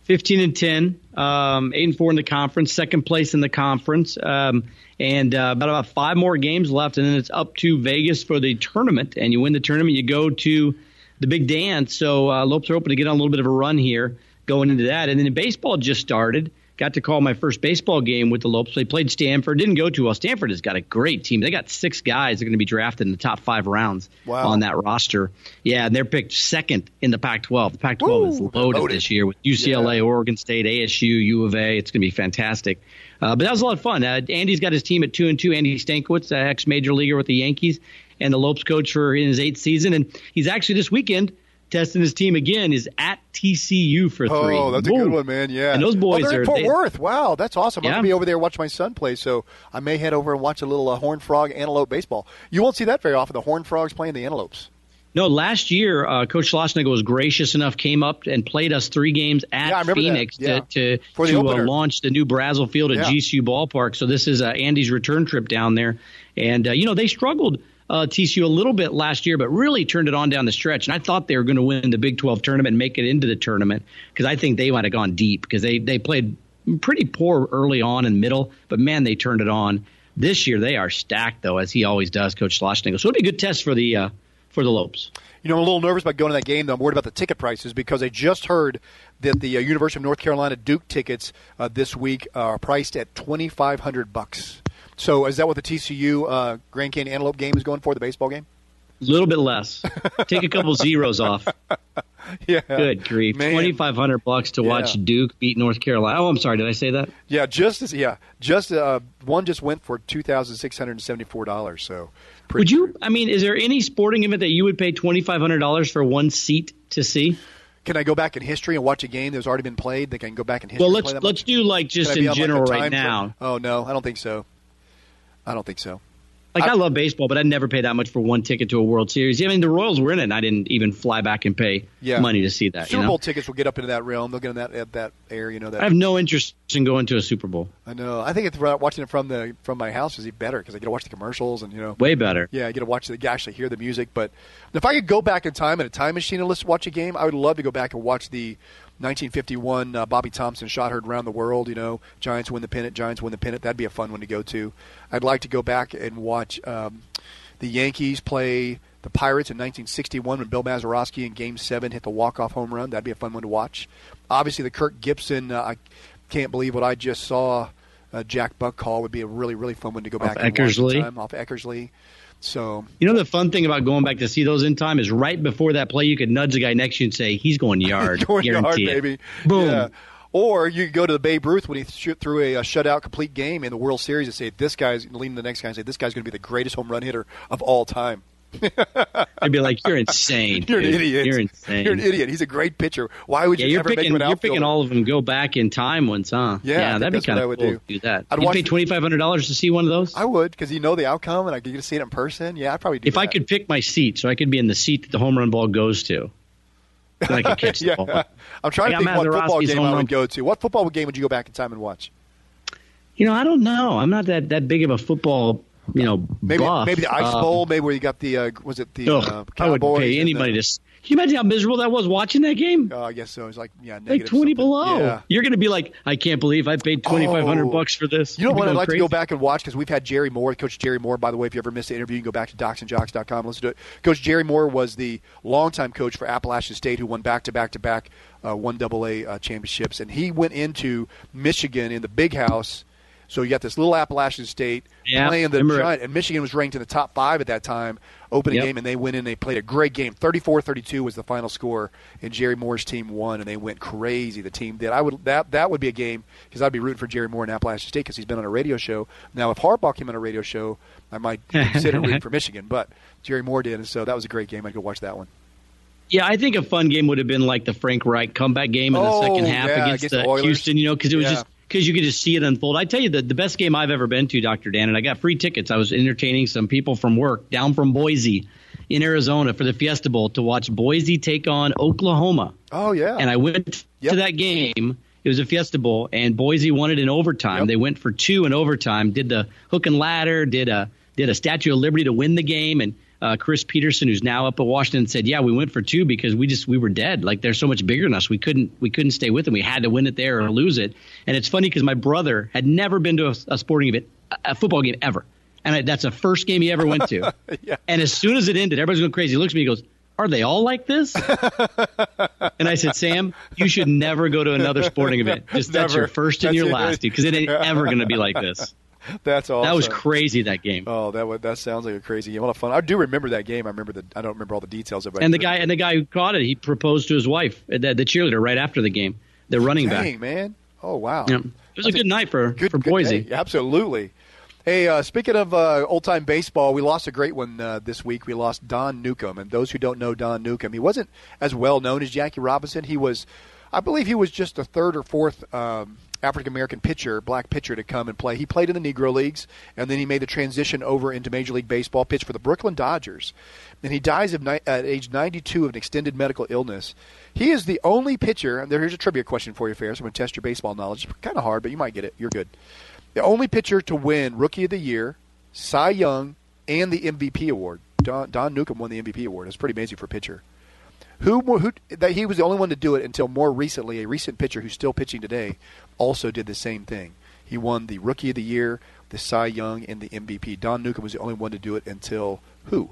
15 and 10, um, 8 and 4 in the conference, second place in the conference, um, and uh, about about five more games left, and then it's up to Vegas for the tournament. And you win the tournament, you go to the big dance. So uh, Lopes are hoping to get on a little bit of a run here going into that. And then the baseball just started. Got to call my first baseball game with the Lopes. They played Stanford. Didn't go too well. Stanford has got a great team. They got six guys that are going to be drafted in the top five rounds
Wow.
on that roster. Yeah, and they're picked second in the Pac-12. The Pac-12 is loaded,
loaded.
this year with UCLA, Oregon State, ASU, U of A. It's going to be fantastic. Uh, but that was a lot of fun. Uh, Andy's got his team at two and two. Andy Stankiewicz, uh, ex major leaguer with the Yankees, and the Lopes coach for in his eighth season. And he's actually this weekend testing his team again. Is at TCU for three.
Oh, that's a good one, man. Yeah.
And those boys
oh,
are
in Fort
they-
Worth. Wow, that's awesome. I'm gonna be over there watch my son play, so I may head over and watch a little uh, horn frog antelope baseball. You won't see that very often. The horn frogs playing the antelopes.
No, last year, uh, Coach Schlossnagle was gracious enough, came up and played us three games at
Yeah, I remember that.
Phoenix
Yeah.
to, to, to uh, launch the new Brazell Field at
Yeah.
GCU Ballpark. So this is uh, Andy's return trip down there. And, uh, you know, they struggled uh, TCU a little bit last year, but really turned it on down the stretch. And I thought they were going to win the Big 12 tournament and make it into the tournament because I think they might have gone deep because they, they played pretty poor early on and middle, but man, they turned it on. This year they are stacked though, as he always does, Coach Schlossnagle. So it'll be a good test for the uh, for the Lopes.
You know, I'm a little nervous about going to that game, though. I'm worried about the ticket prices because I just heard that the uh, University of North Carolina Duke tickets uh, this week are priced at 2,500 bucks. So, is that what the TCU uh, Grand Canyon Antelope game is going for? The baseball game?
A little bit less. Take a couple zeros off.
Yeah.
Good grief. Twenty five hundred bucks to watch Duke beat North Carolina. Oh, I'm sorry. Did I say that?
Yeah, just as yeah, just uh, one just went for two thousand six hundred and seventy four dollars. So, pretty
Would you? I mean, is there any sporting event that you would pay twenty five hundred dollars for one seat to see?
Can I go back in history and watch a game that's already been played? They can go back in history.
Well,
and play
let's
that
let's
much?
do like just in
like,
general
time
right now.
Oh no, I don't think so. I don't think so.
Like I,
I-
love baseball, but I'd never pay that much for one ticket to a World Series. I mean, the Royals were in it, and I didn't even fly back and pay
Yeah.
money to see that.
Super
you know?
Bowl tickets will get up into that realm. They'll get in that at that air. You know that.
I have no interest in going to a Super Bowl.
I know. I think it's watching it from the from my house is even better because I get to watch the commercials and you know.
Way better.
Yeah, I get to watch the actually hear the music. But if I could go back in time in a time machine and listen, watch a game, I would love to go back and watch the 1951 uh, Bobby Thomson shot heard around the world. You know, Giants win the pennant, Giants win the pennant. That'd be a fun one to go to. I'd like to go back and watch um, the Yankees play the Pirates in 1961 when Bill Mazeroski in Game Seven hit the walk-off home run. That'd be a fun one to watch. Obviously, the Kirk Gibson. Uh, I can't believe what I just saw. Uh, Jack Buck call would be a really really fun one to go
Off
back and watch in
Eckersley.
time, off Eckersley. So
You know the fun thing about going back to see those in time is right before that play, you could nudge the guy next to you and say, "He's going yard,
going yard,
it."
baby.
Boom.
Yeah. Or you could go to the Babe Ruth when he shoot through a, a shutout complete game in the World Series and say, "This guy's leading the next guy and say this guy's going to be the greatest home run hitter of all time."
I'd be like, "You're insane.
You're an idiot.
You're insane.
You're an idiot. He's a great pitcher. Why would
Yeah,
you ever
picking.
make him an
You're picking all of them. Go back in time once, huh?
Yeah, I think
that'd be kind of cool
do.
do that.
I'd watch
pay twenty five hundred dollars to see one of those.
I would because you know the outcome and I could get to see it in person. Yeah, I'd probably do that.
if I could pick my seat, so I could be in the seat that the home run ball goes to, then I could catch the
yeah,
ball.
I'm trying
I
to think what football game I
run-
would go to. What football game would you go back in time and watch?
You know, I don't know. I'm not that that big of a football. You know,
Maybe
buff.
maybe the Ice
Uh,
Bowl, maybe where you got the uh, was it the
ugh,
uh,
I wouldn't pay anybody
the-
to. Can you imagine how miserable that was watching that game?
Oh, I guess so. It's like yeah,
like twenty
something.
below.
Yeah.
You're going to be like, I can't believe I paid twenty five hundred
Oh.
bucks for this.
You know
You'd
what I'd like
crazy.
to go back and watch because we've had Jerry Moore, Coach Jerry Moore. By the way, if you ever missed the interview, you can go back to docsandjocks.com. Listen to it. Coach Jerry Moore was the longtime coach for Appalachian State, who won back to back to back one double A uh, championships, and he went into Michigan in the Big House. So you got this little Appalachian State
Yeah,
playing the giant, and Michigan was ranked in the top five at that time, opening
Yep.
game, and they went in. They played a great game. 34-32 was the final score, and Jerry Moore's team won, and they went crazy. The team did. I would that that would be a game because I'd be rooting for Jerry Moore in Appalachian State because he's been on a radio show. Now, if Harbaugh came on a radio show, I might consider rooting for Michigan, but Jerry Moore did, and so that was a great game. I'd go watch that one.
Yeah, I think a fun game would have been like the Frank Reich comeback game in the
Oh,
second half
yeah,
against,
against the Oilers.
Houston. You know, because it was
Yeah.
just because you could just see it unfold. I tell you, the the best game I've ever been to, Doctor Dan, and I got free tickets. I was entertaining some people from work down from Boise, in Arizona, for the Fiesta Bowl to watch Boise take on Oklahoma.
Oh yeah,
And I went
Yep.
to that game. It was a Fiesta Bowl, and Boise won it in overtime.
Yep.
They went for two in overtime. Did the hook and ladder. Did a did a Statue of Liberty to win the game. And uh, Chris Petersen, who's now up at Washington, said, "Yeah, we went for two because we just we were dead. Like they're so much bigger than us. We couldn't we couldn't stay with them. We had to win it there or lose it." And it's funny because my brother had never been to a, a sporting event, a, football game ever, and I, that's the first game he ever went to.
Yeah.
And as soon as it ended, everybody's going crazy. He looks at me, he goes. Are they all like this? and I said, Sam, you should never go to another sporting event. Just that's your first and
That's
your
it.
last, dude, because it ain't ever going to be like this.
that's awesome.
That was crazy that game.
Oh, that that sounds like a crazy game. What a fun! I do remember that game. I remember the. I don't remember all the details of it.
and the guy and the guy who caught it, he proposed to his wife, uh, the, the cheerleader, right after the game, the running
Dang,
back.
man! Oh wow!
Yeah. It was a
That's
good night for
Good
for Boise.
Absolutely. Hey, uh, speaking of uh, old time baseball, we lost a great one uh, this week. We lost Don Newcombe, and those who don't know Don Newcombe, he wasn't as well known as Jackie Robinson. He was, I believe, he was just a third or fourth um, African American pitcher, black pitcher, to come and play. He played in the Negro Leagues, and then he made the transition over into Major League Baseball, pitched for the Brooklyn Dodgers, and he dies ni- at age 92 of an extended medical illness. He is the only pitcher, and here's a trivia question for you, Ferris. I'm going to test your baseball knowledge. It's kind of hard, but you might get it. You're good. The only pitcher to win Rookie of the Year, Cy Young, and the MVP award. Don, Don Newcombe won the MVP award. It's pretty amazing for a pitcher. Who, who that he was the only one to do it until more recently. A recent pitcher who's still pitching today also did the same thing. He won the Rookie of the Year, the Cy Young, and the MVP. Don Newcombe was the only one to do it until who?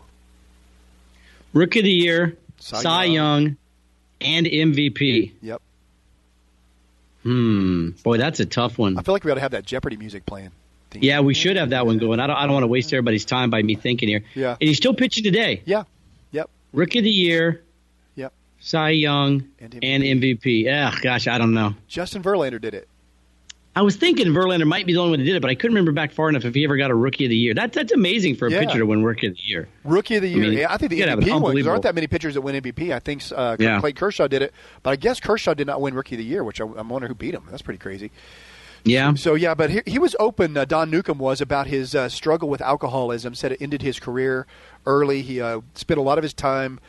Rookie of the year,
Cy
Cy,
Young.
Young. and MVP.
Yep.
Hmm. Boy, that's a tough one.
I feel like we ought to have that Jeopardy music playing.
Yeah, we should have that one going. I don't, I don't want to waste everybody's time by me thinking here.
Yeah.
And he's still pitching today.
Yeah. Yep.
Rookie of the year. Cy Young,
And
and
MVP.
MVP. Ugh, gosh, I don't know.
Justin Verlander did it.
I was thinking Verlander might be the only one that did it, but I couldn't remember back far enough if he ever got a Rookie of the Year. That, that's amazing for a
Yeah.
pitcher to win Rookie of the Year.
Rookie of the year.
mean,
yeah, I think the
you gotta have
MVP one. There aren't that many pitchers that win MVP. I think uh,
Yeah.
Clayton Kershaw did it, but I guess Kershaw did not win Rookie of the Year, which I, I'm wondering who beat him. That's pretty crazy.
Yeah.
So yeah, but he, he was open. Uh, Don Newcombe was about his uh, struggle with alcoholism. Said it ended his career early. He uh, spent a lot of his time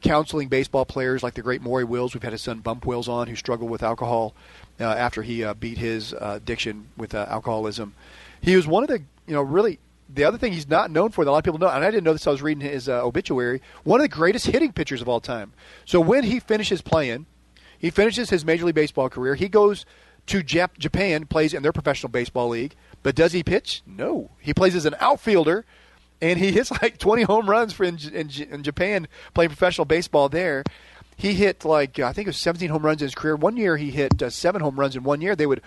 counseling baseball players like the great Maury Wills. We've had his son Bump Wills on, who struggled with alcohol uh, after he uh, beat his uh, addiction with uh, alcoholism. He was one of the you know really. The other thing he's not known for that a lot of people know, and I didn't know this. I was reading his uh, obituary. One of the greatest hitting pitchers of all time. So when he finishes playing, he finishes his Major League Baseball career. He goes to Jap- Japan, plays in their professional baseball league. But does he pitch? No. He plays as an outfielder, and he hits like 20 home runs for in, in, in Japan playing professional baseball there. He hit like I think it was 17 home runs in his career. One year he hit uh, seven home runs in one year. They would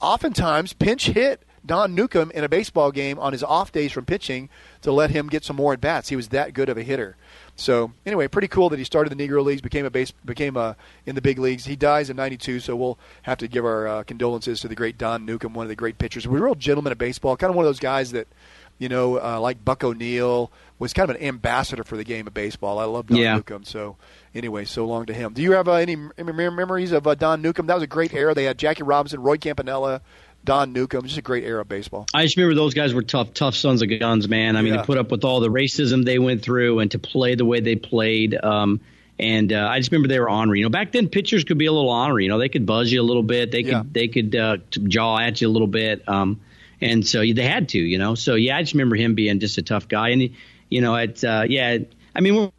oftentimes pinch hit Don Newcombe in a baseball game on his off days from pitching to let him get some more at bats. He was that good of a hitter. So anyway, pretty cool that he started the Negro Leagues, became a base, became a, in the big leagues. He dies in '92, so we'll have to give our uh, condolences to the great Don Newcombe, one of the great pitchers. We're a real gentleman of baseball, kind of one of those guys that, you know, uh, like Buck O'Neil was kind of an ambassador for the game of baseball. I love Don
Yeah.
Newcombe. So anyway, so long to him. Do you have uh, any any mem- memories of uh, Don Newcombe? That was a great era. They had Jackie Robinson, Roy Campanella, Don Newcombe. Just a great era of baseball.
I just remember those guys were tough, tough sons of guns, man. I mean,
Yeah.
to put up with all the racism they went through and to play the way they played. Um, and uh, I just remember they were ornery. You know, back then pitchers could be a little ornery. You know, they could buzz you a little bit. They could
Yeah.
they could uh, jaw at you a little bit. Um, and so they had to, you know. So yeah, I just remember him being just a tough guy. And you know, it's uh, yeah. I mean, we're,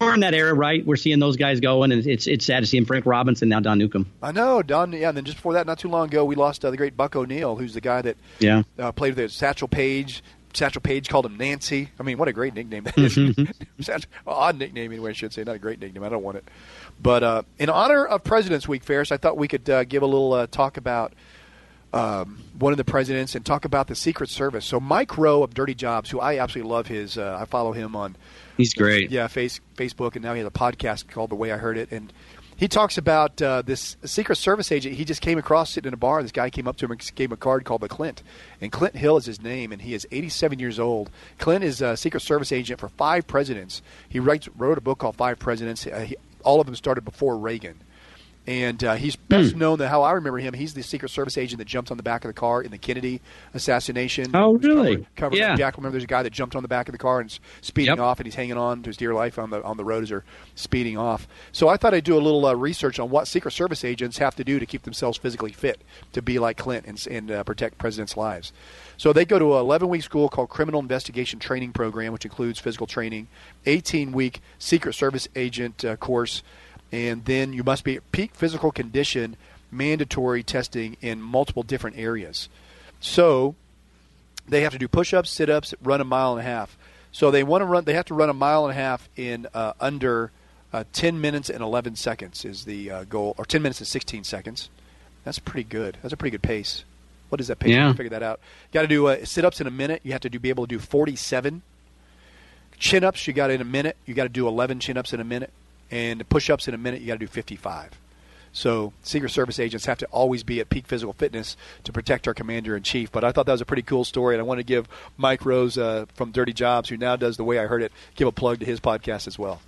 we're in that era, right? We're seeing those guys going, and it's it's sad to see him. Frank Robinson now, Don Newcombe.
I know Don. Yeah, and then just before that, not too long ago, we lost uh, the great Buck O'Neil, who's the guy that
Yeah.
uh, played with Satchel Paige. Satchel Paige called him Nancy. I mean, what a great nickname that is. Satchel- well, odd nickname anyway, I should say. Not a great nickname. I don't want it. But uh, in honor of President's Week, Ferris, I thought we could uh, give a little uh, talk about um, one of the presidents and talk about the Secret Service. So Mike Rowe of Dirty Jobs, who I absolutely love his, uh, I follow him on
He's great.
yeah, face, Facebook, and now he has a podcast called The Way I Heard It, and he talks about uh, this Secret Service agent. He just came across sitting in a bar. This guy came up to him and gave him a card called the Clint, and Clint Hill is his name, and he is 87 years old. Clint is a Secret Service agent for five presidents. He writes, wrote a book called Five Presidents. Uh, he, all of them started before Reagan. And uh, he's best
Hmm.
known that how I remember him. He's the Secret Service agent that jumped on the back of the car in the Kennedy assassination.
Oh, really?
Covered, covered
Yeah.
Jack, remember there's a guy that jumped on the back of the car and speeding
Yep.
off, and he's hanging on to his dear life on the on the road as they're speeding off. So I thought I'd do a little uh, research on what Secret Service agents have to do to keep themselves physically fit to be like Clint and, and uh, protect presidents' lives. So they go to an 11 week school called Criminal Investigation Training Program, which includes physical training, 18 week Secret Service agent uh, course, and then you must be at peak physical condition, mandatory testing in multiple different areas. So they have to do push-ups, sit-ups, run a mile and a half. So they want to run. They have to run a mile and a half in uh, under uh, 10 minutes and 11 seconds is the uh, goal, or 10 minutes and 16 seconds. That's pretty good. That's a pretty good pace. What is that pace?
Yeah.
Figure that out. Got to do uh, sit-ups in a minute. You have to do be able to do 47 chin-ups. You got in a minute. You got to do 11 chin-ups in a minute, and push-ups in a minute. You got to do 55. So Secret Service agents have to always be at peak physical fitness to protect our commander in chief. But I thought that was a pretty cool story, and I want to give Mike Rose uh, from Dirty Jobs, who now does the way I heard it, give a plug to his podcast as well.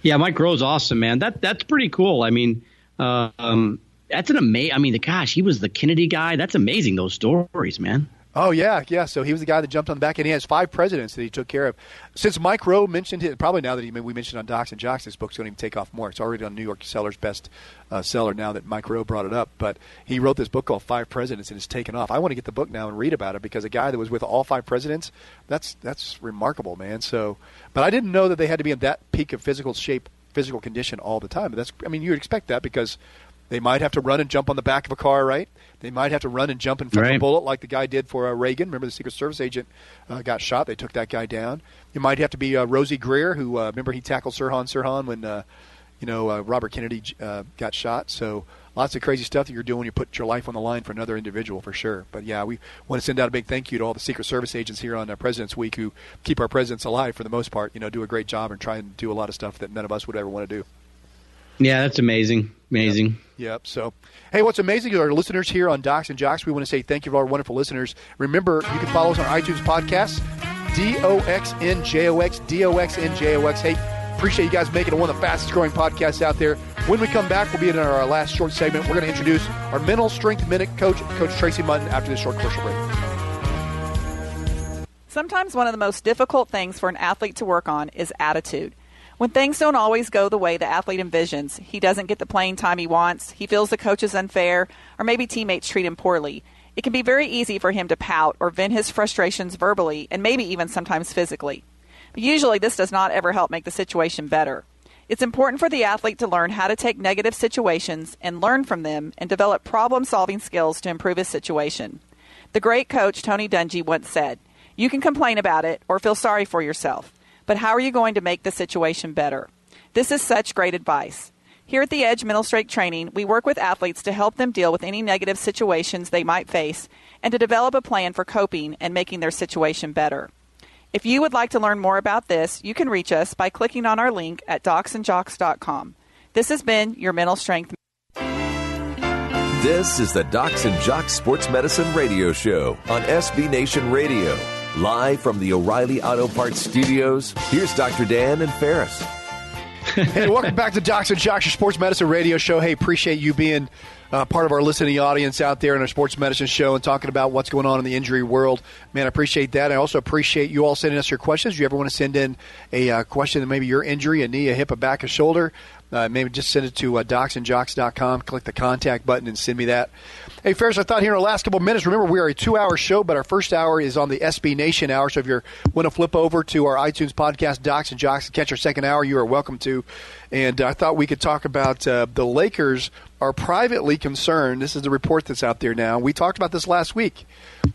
Yeah, Mike Rowe's awesome, man. That that's pretty cool. I mean, um, that's an amazing. I mean, the gosh, he was the Kennedy guy. That's amazing. Those stories, man.
Oh yeah, yeah. So he was the guy that jumped on the back, and he has five presidents that he took care of. Since Mike Rowe mentioned it, probably now that he we mentioned on Docs and Jocks, this book's going to even take off more. It's already on New York Seller's best uh, seller now that Mike Rowe brought it up. But he wrote this book called Five Presidents, and it's taken off. I want to get the book now and read about it because a guy that was with all five presidents, that's that's remarkable, man. So, but I didn't know that they had to be in that peak of physical shape, physical condition all the time. But that's, I mean, you would expect that because they might have to run and jump on the back of a car, right? They might have to run and jump in front of a bullet like the guy did for uh, Reagan. Remember the Secret Service agent uh, got shot. They took that guy down. You might have to be uh, Rosey Grier, who uh, remember he tackled Sirhan Sirhan when uh, you know uh, Robert Kennedy uh, got shot. So lots of crazy stuff that you're doing you put your life on the line for another individual for sure. But yeah, we want to send out a big thank you to all the Secret Service agents here on uh, President's Week who keep our presidents alive for the most part. You know, do a great job and try and do a lot of stuff that none of us would ever want to do.
Yeah, that's amazing. Amazing.
Yep. So, hey, what's amazing is our listeners here on Docs and Jocks. We want to say thank you to our wonderful listeners. Remember, you can follow us on iTunes podcasts, D O X N J O X, D O X N J O X. Hey, appreciate you guys making it one of the fastest growing podcasts out there. When we come back, we'll be in our last short segment. We're going to introduce our mental strength minute coach, Coach Tracy Mutton, after this short commercial break.
Sometimes one of the most difficult things for an athlete to work on is attitude. When things don't always go the way the athlete envisions, he doesn't get the playing time he wants, he feels the coach is unfair, or maybe teammates treat him poorly. It can be very easy for him to pout or vent his frustrations verbally and maybe even sometimes physically. But usually this does not ever help make the situation better. It's important for the athlete to learn how to take negative situations and learn from them and develop problem solving skills to improve his situation. The great coach Tony Dungy once said, You can complain about it or feel sorry for yourself, but how are you going to make the situation better? This is such great advice. Here at the Edge Mental Strength Training, we work with athletes to help them deal with any negative situations they might face and to develop a plan for coping and making their situation better. If you would like to learn more about this, you can reach us by clicking on our link at docsandjocks.com. This has been your mental strength.
This is the Docs and Jocks Sports Medicine Radio Show on SB Nation Radio. Live from the O'Reilly Auto Parts Studios, here's Dr. Dan and Ferris.
hey, welcome back to Docs and Jocks, your sports medicine radio show. Hey, appreciate you being uh, part of our listening audience out there in our sports medicine show and talking about what's going on in the injury world. Man, I appreciate that. I also appreciate you all sending us your questions. If you ever want to send in a uh, question that maybe your injury, a knee, a hip, a back, a shoulder, uh, maybe just send it to uh, docsandjocks.com. Click the contact button and send me that. Hey, Ferris, I thought here in the last couple of minutes, remember we are a two hour show, but our first hour is on the SB Nation hour. So if you want to flip over to our iTunes podcast, Docs and Jocks, and catch our second hour, you are welcome to. And I thought we could talk about uh, the Lakers are privately concerned. This is the report that's out there now. We talked about this last week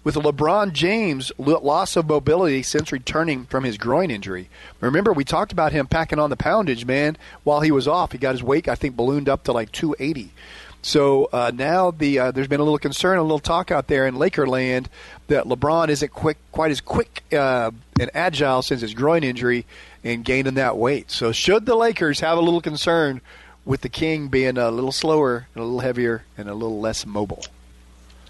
with LeBron James' loss of mobility since returning from his groin injury. Remember, we talked about him packing on the poundage, man, while he was off. He got his weight, I think, ballooned up to like 280. So uh, now the uh, there's been a little concern, a little talk out there in Lakerland that LeBron isn't quick, quite as quick uh, and agile since his groin injury and gaining that weight. So should the Lakers have a little concern with the King being a little slower, and a little heavier, and a little less mobile?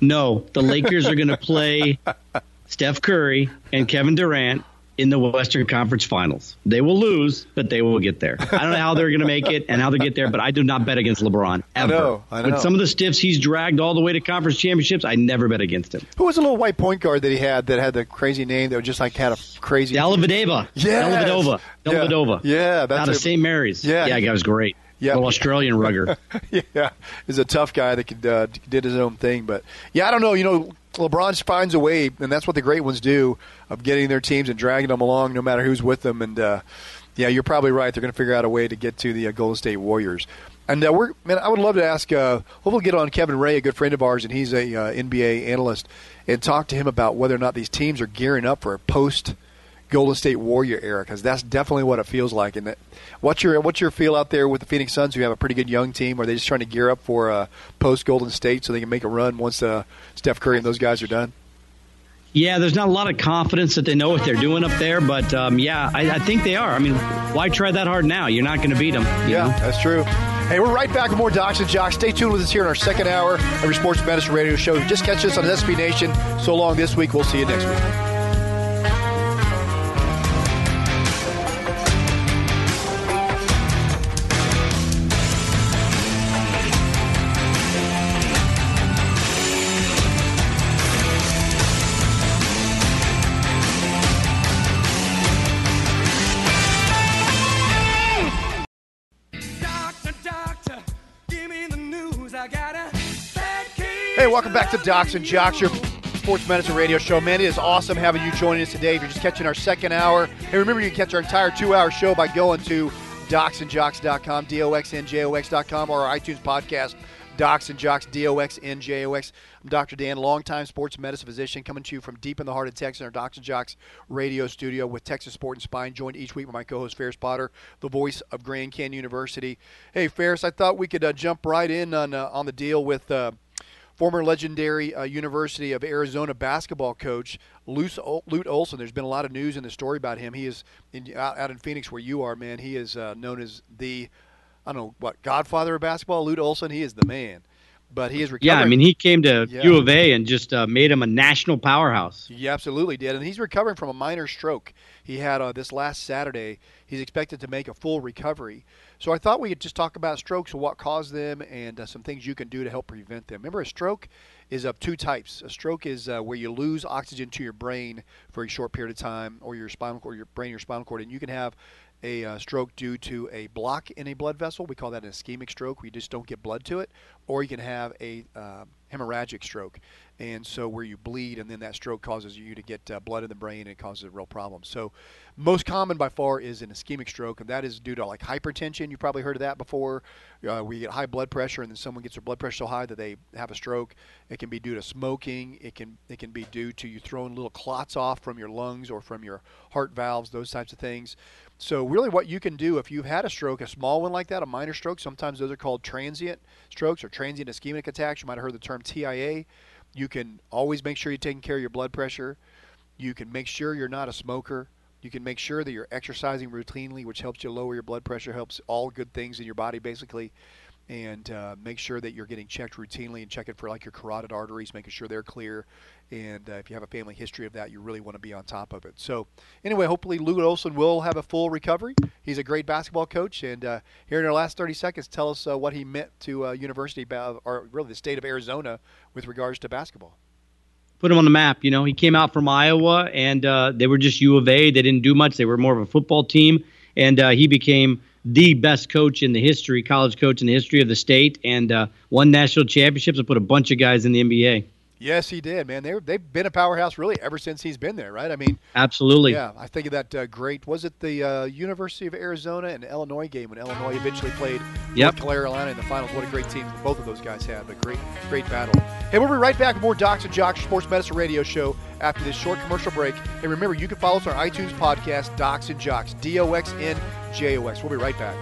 No, the Lakers are going to play Steph Curry and Kevin Durant in the Western Conference Finals. They will lose, but they will get there. I don't know how they're going to make it and how they get there, but I do not bet against LeBron ever.
I know, I know.
With some of the stiffs he's dragged all the way to conference championships, I never bet against him.
Who was the little white point guard that he had that had the crazy name that was just like had a crazy
Dellavedova.
Yes.
Dellavedova. Dellavedova.
Yeah, yeah that's
out of St. Mary's.
Yeah.
yeah, that guy was great.
Yeah.
little Australian rugger.
yeah, is a tough guy that could uh, did his own thing. But yeah, I don't know. You know, LeBron finds a way, and that's what the great ones do of getting their teams and dragging them along, no matter who's with them. And uh, yeah, you're probably right. They're going to figure out a way to get to the uh, Golden State Warriors. And uh, we're man, I would love to ask. Uh, hopefully, get on Kevin Ray, a good friend of ours, and he's a uh, NBA analyst, and talk to him about whether or not these teams are gearing up for a post Golden State Warrior era because that's definitely what it feels like. And that, what's your what's your feel out there with the Phoenix Suns? Who have a pretty good young team? Are they just trying to gear up for uh, post Golden State so they can make a run once uh, Steph Curry and those guys are done?
Yeah, there's not a lot of confidence that they know what they're doing up there, but um, yeah, I, I think they are. I mean, why try that hard now? You're not going to beat them.
Yeah,
know?
that's true. Hey, we're right back with more Docs and Jocks. Stay tuned with us here in our second hour of your Sports Medicine Radio Show. Just catch us on SB Nation. So long this week. We'll see you next week. Hey, welcome back to Docs and Jocks, your sports medicine radio show. Man, it is awesome having you joining us today. If you're just catching our second hour, hey, remember you can catch our entire two-hour show by going to docsandjocks.com, D-O-X-N-J-O-X.com, or our iTunes podcast, Docs and Jocks, D-O-X-N-J-O-X. I'm Dr. Dan, longtime sports medicine physician, coming to you from deep in the heart of Texas in our Docs and Jocks radio studio with Texas Sport and Spine, joined each week by my co-host Ferris Potter, the voice of Grand Canyon University. Hey, Ferris, I thought we could uh, jump right in on uh, on the deal with uh, former legendary uh, University of Arizona basketball coach Luce, Lute Olson. There's been a lot of news in the story about him. He is in, out, out in Phoenix, where you are, man. He is uh, known as the I don't know what Godfather of basketball. Lute Olson. He is the man. But he is recovering.
Yeah, I mean, he came to
Yeah.
U of A and just uh, made him a national powerhouse.
He absolutely did, and he's recovering from a minor stroke he had uh, this last Saturday. He's expected to make a full recovery. So I thought we could just talk about strokes, and what caused them, and uh, some things you can do to help prevent them. Remember, a stroke is of two types. A stroke is uh, where you lose oxygen to your brain for a short period of time, or your spinal cord, your brain, your spinal cord, and you can have a uh, stroke due to a block in a blood vessel. We call that an ischemic stroke. We just don't get blood to it, or you can have a uh, hemorrhagic stroke, and so where you bleed, and then that stroke causes you to get uh, blood in the brain, and it causes a real problem. So, most common by far is an ischemic stroke, and that is due to like hypertension. You probably heard of that before. Uh, you get high blood pressure, and then someone gets their blood pressure so high that they have a stroke. It can be due to smoking. It can it can be due to you throwing little clots off from your lungs or from your heart valves, those types of things. So really, what you can do if you've had a stroke, a small one like that, a minor stroke, sometimes those are called transient strokes or transient ischemic attacks. You might have heard the term TIA. You can always make sure you're taking care of your blood pressure. You can make sure you're not a smoker. You can make sure that you're exercising routinely, which helps you lower your blood pressure, helps all good things in your body basically. And uh, make sure that you're getting checked routinely and check it for like your carotid arteries, making sure they're clear. And uh, if you have a family history of that, you really want to be on top of it. So, anyway, hopefully Lou Olson will have a full recovery. He's a great basketball coach. And uh, here in our last 30 seconds, tell us uh, what he meant to uh, University, or really the state of Arizona, with regards to basketball.
Put him on the map. You know, he came out from Iowa, and uh, they were just U of A. They didn't do much. They were more of a football team, and uh, he became the best coach in the history, college coach in the history of the state, and uh, won national championships and put a bunch of guys in the NBA.
Yes, he did, man. They were, they've been a powerhouse really ever since he's been there, right? I mean,
Absolutely.
yeah, I think of that uh, great. Was it the uh, University of Arizona and Illinois game when Illinois eventually played
Yep.
North Carolina in the finals? What a great team both of those guys had. But great, great battle. Hey, we'll be right back with more Docs and Jocks Sports Medicine Radio Show after this short commercial break. And remember, you can follow us on iTunes podcast, Docs and Jocks, D O X N J O X. We'll be right back.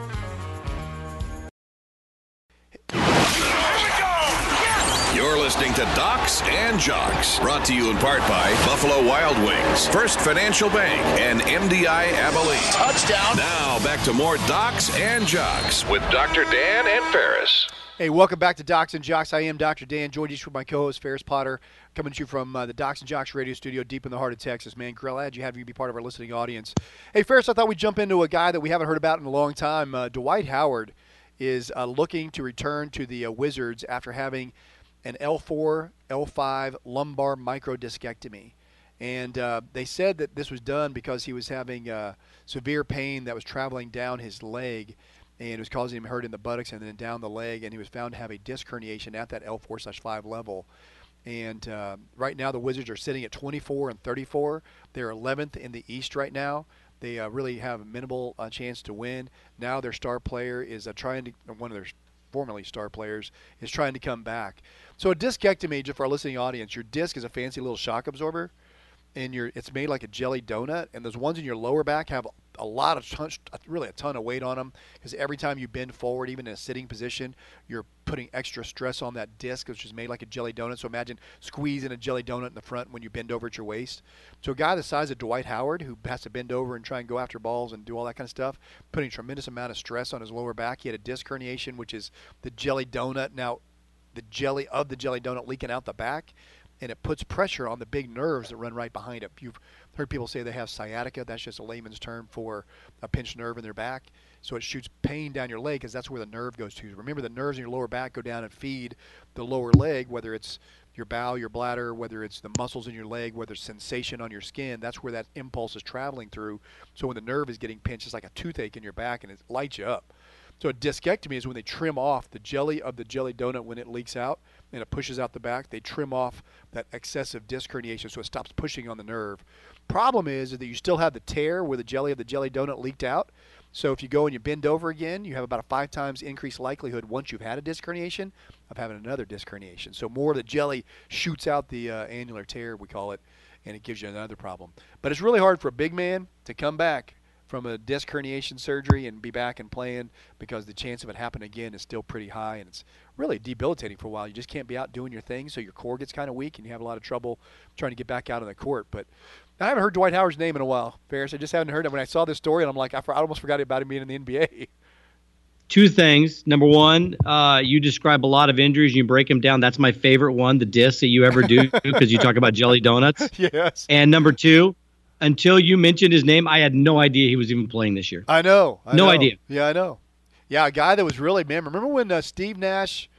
Listening to Docs and Jocks, brought to you in part by Buffalo Wild Wings, First Financial Bank, and MDI Abilene. Touchdown. Now back to more Docs and Jocks with Dr. Dan and Ferris.
Hey, welcome back to Docs and Jocks. I am Dr. Dan, joined each with my co-host Ferris Potter, coming to you from uh, the Docs and Jocks radio studio deep in the heart of Texas. Man, glad you have you be part of our listening audience. Hey, Ferris, I thought we'd jump into a guy that we haven't heard about in a long time. Uh, Dwight Howard is uh, looking to return to the uh, Wizards after having an L4, L5 lumbar microdiscectomy. And uh, they said that this was done because he was having uh, severe pain that was traveling down his leg and it was causing him hurt in the buttocks and then down the leg. And he was found to have a disc herniation at that L4 slash 5 level. And uh, right now, the Wizards are sitting at 24 and 34. They're 11th in the East right now. They uh, really have a minimal uh, chance to win. Now their star player is uh, trying to, one of their formerly star players, is trying to come back. So a discectomy, just for our listening audience, your disc is a fancy little shock absorber and your it's made like a jelly donut and those ones in your lower back have a lot of really a ton of weight on them because every time you bend forward even in a sitting position you're putting extra stress on that disc which is made like a jelly donut. So imagine squeezing a jelly donut in the front when you bend over at your waist. So a guy the size of dwight howard who has to bend over and try and go after balls and do all that kind of stuff putting tremendous amount of stress on his lower back. He had a disc herniation which is the jelly donut now the jelly of the jelly donut leaking out the back and it puts pressure on the big nerves that run right behind it. You've heard people say they have sciatica. That's just a layman's term for a pinched nerve in their back. So it shoots pain down your leg because that's where the nerve goes to. Remember, the nerves in your lower back go down and feed the lower leg, whether it's your bowel, your bladder, whether it's the muscles in your leg, whether it's sensation on your skin. That's where that impulse is traveling through. So when the nerve is getting pinched, it's like a toothache in your back and it lights you up. So a discectomy is when they trim off the jelly of the jelly donut when it leaks out and it pushes out the back. They trim off that excessive disc herniation so it stops pushing on the nerve. Problem is, is that you still have the tear where the jelly of the jelly donut leaked out. So if you go and you bend over again, you have about a five times increased likelihood once you've had a disc herniation of having another disc herniation. So more of the jelly shoots out the uh, annular tear, we call it, and it gives you another problem. But it's really hard for a big man to come back from a disc herniation surgery and be back and playing because the chance of it happening again is still pretty high and it's really debilitating for a while. You just can't be out doing your thing, so your core gets kind of weak and you have a lot of trouble trying to get back out on the court. But I haven't heard Dwight Howard's name in a while, Ferris. I just haven't heard it. When I saw this story, and I'm like, I, almost forgot about him being in the NBA.
Two things. Number one, uh, you describe a lot of injuries and you break them down. That's my favorite one, the disc that you ever do, because you talk about jelly donuts.
Yes.
And number two, until you mentioned his name, I had no idea he was even playing this year.
I know. I
no
know.
idea.
Yeah, I know. Yeah, a guy that was really man. Remember when uh, Steve Nash,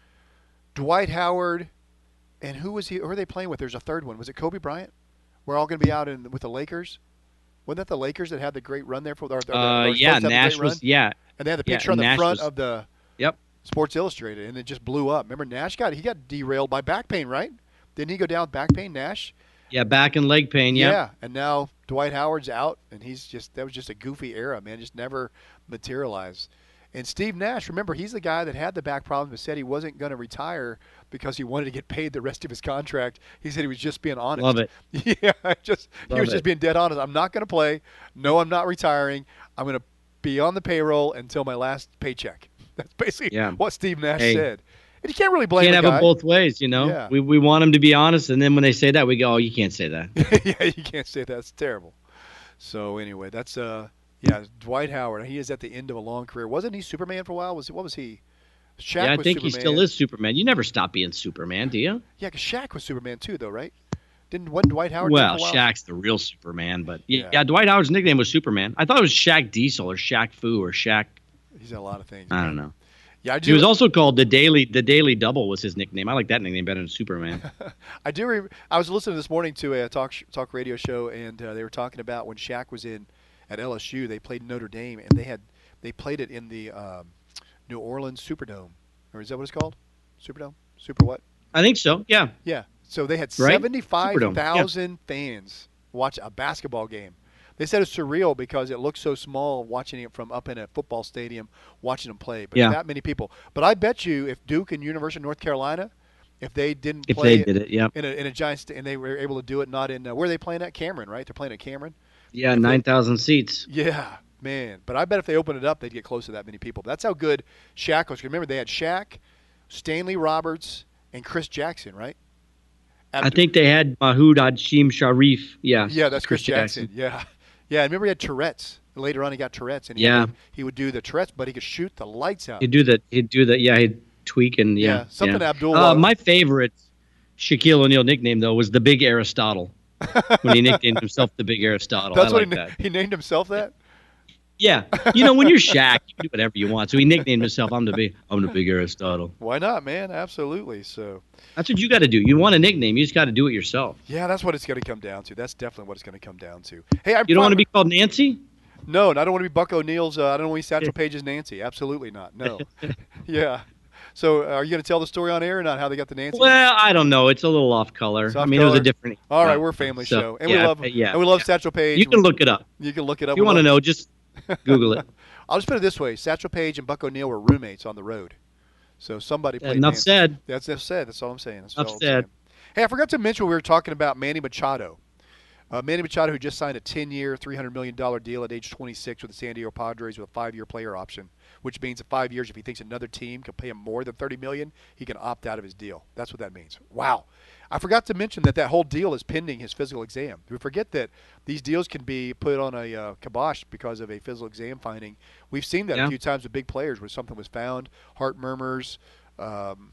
Dwight Howard, and who was he? Who are they playing with? There's a third one. Was it Kobe Bryant? We're all going to be out in with the Lakers. Wasn't that the Lakers that had the great run there for? Or, or,
uh, yeah, Nash was. Yeah,
and they had the picture
yeah,
on the
Nash
front
was,
of the.
Yep.
Sports Illustrated, and it just blew up. Remember Nash got he got derailed by back pain, right? Didn't he go down with back pain, Nash?
Yeah, back and leg pain. Yeah.
Yeah, and now Dwight Howard's out, and he's just that was just a goofy era, man. Just never materialized. And Steve Nash, remember, he's the guy that had the back problem, but said he wasn't going to retire because he wanted to get paid the rest of his contract. He said he was just being honest.
Love it.
Yeah, just
Love
he was
it.
just being dead honest. I'm not going to play. No, I'm not retiring. I'm going to be on the payroll until my last paycheck. That's basically
Yeah.
what Steve Nash
Hey.
said. And you can't really blame
Can't have
guy.
it both ways, you know.
Yeah.
We we want him to be honest, and then when they say that, we go, "Oh, you can't say that."
yeah, you can't say that's terrible. So anyway, that's uh yeah, Dwight Howard. He is at the end of a long career. Wasn't he Superman for a while? Was what was he? Shaq
yeah, I think he still is Superman. You never stop being Superman, do you?
Yeah, because Shaq was Superman too, though, right? Didn't wasn't Dwight Howard?
well,
there a while?
Shaq's the real Superman, but yeah,
Yeah.
yeah, Dwight Howard's nickname was Superman. I thought it was Shaq Diesel or Shaq Fu or Shaq.
He's in a lot of things.
I
man.
don't know.
Yeah, I do.
He was also called the Daily. The Daily Double was his nickname. I like that nickname better than Superman.
I do. Re- I was listening this morning to a talk sh- talk radio show, and uh, they were talking about when Shaq was in at LSU. They played Notre Dame, and they had they played it in the um, New Orleans Superdome, or is that what it's called? Superdome, Super what?
I think so. Yeah.
Yeah. So they had
Right?
seventy-five thousand fans watch a basketball game. They said it's surreal because it looks so small watching it from up in a football stadium, watching them play. But
Yeah.
that many people. But I bet you, if Duke and University of North Carolina, if they didn't
If
play
they did it, yeah.
in a in a giant st- and they were able to do it not in uh, where are they playing at Cameron, right? They're playing at Cameron.
Yeah, nine thousand seats.
Yeah, man. But I bet if they opened it up, they'd get close to that many people. That's how good Shaq was. Remember, they had Shaq, Stanley Roberts, and Chris Jackson, right?
I think they had Mahood Hashim Sharif. Yeah,
Yeah, that's Chris, Jackson. Yeah, yeah. I remember he had Tourette's. Later on, he got Tourette's, and he
Yeah.
would, he would do the Tourette's, but he could shoot the lights out.
He'd do the he'd do the yeah he'd tweak and yeah,
Yeah, something
yeah.
Abdul-
Uh, my favorite Shaquille O'Neal nickname though was the Big Aristotle when he nicknamed himself the Big Aristotle.
That's
I
what
like
he,
that.
he named himself that.
Yeah, you know when you're Shaq, you can do whatever you want. So he nicknamed himself I'm the big I'm the Big Aristotle.
Why not, man? Absolutely. So,
That's what you got to do. You want a nickname, you just got to do it yourself.
yeah, that's what it's going to come down to. That's definitely what it's going to come down to. Hey, I'm
You don't want to be called Nancy.
No, and I don't want to be Buck O'Neil's. Uh, I don't want to be Satchel Paige's Nancy. Absolutely not. No. yeah. So, are you going to tell the story on air or not? How they got the Nancy?
Well, I don't know. It's a little off color.
It's
I
off
mean, it was a different.
All right, we're a family
so,
show, and
yeah,
we love
yeah,
and we love
yeah.
Satchel Paige.
You can look it up.
You can look it up.
If you want to know, just Google it.
I'll just put it this way: Satchel Paige and Buck O'Neil were roommates on the road. So somebody played.
Enough
Nancy.
said.
That's enough said. That's all I'm saying. That's
Enough said.
saying. Hey, I forgot to mention we were talking about Manny Machado. Uh, Manny Machado, who just signed a 10-year, $300 million deal at age 26 with the San Diego Padres with a five-year player option, which means in five years, if he thinks another team can pay him more than 30 million, he can opt out of his deal. That's what that means. Wow. I forgot to mention that that whole deal is pending his physical exam. We forget that these deals can be put on a uh, kibosh because of a physical exam finding. We've seen that a few times with big players where something was found, heart murmurs, um,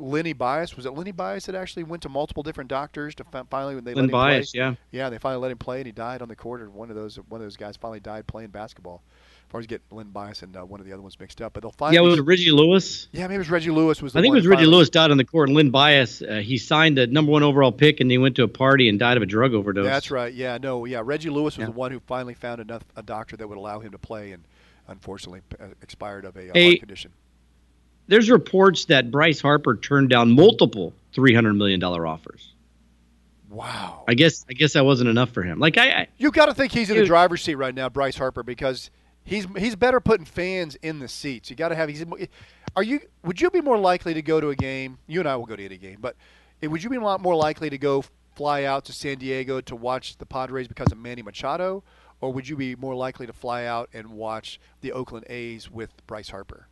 Lenny Bias was it Lenny Bias that actually went to multiple different doctors to finally when they
Lynn
let him
Bias,
play.
yeah.
yeah, they finally let him play and he died on the court. And one of those one of those guys finally died playing basketball. As far as get Len Bias and uh, one of the other ones mixed up, but they'll find.
Yeah, it was Reggie Lewis?
yeah, maybe it was Reggie Lewis was. The
I think it was Reggie
finally-
Lewis died on the court. And Len Bias, uh, he signed the number one overall pick, and he went to a party and died of a drug overdose.
That's right. Yeah, no, yeah. Reggie Lewis was
Yeah.
the one who finally found enough a doctor that would allow him to play, and unfortunately uh, expired of a uh,
Hey,
heart condition.
There's reports that Bryce Harper turned down multiple three hundred million dollar offers.
Wow.
I guess I guess that wasn't enough for him. Like I, I
You got to think he's in the driver's seat right now, Bryce Harper, because he's he's better putting fans in the seats. You got to have. He's. Are you? Would you be more likely to go to a game? You and I will go to any game, but would you be a lot more likely to go fly out to San Diego to watch the Padres because of Manny Machado, or would you be more likely to fly out and watch the Oakland A's with Bryce Harper?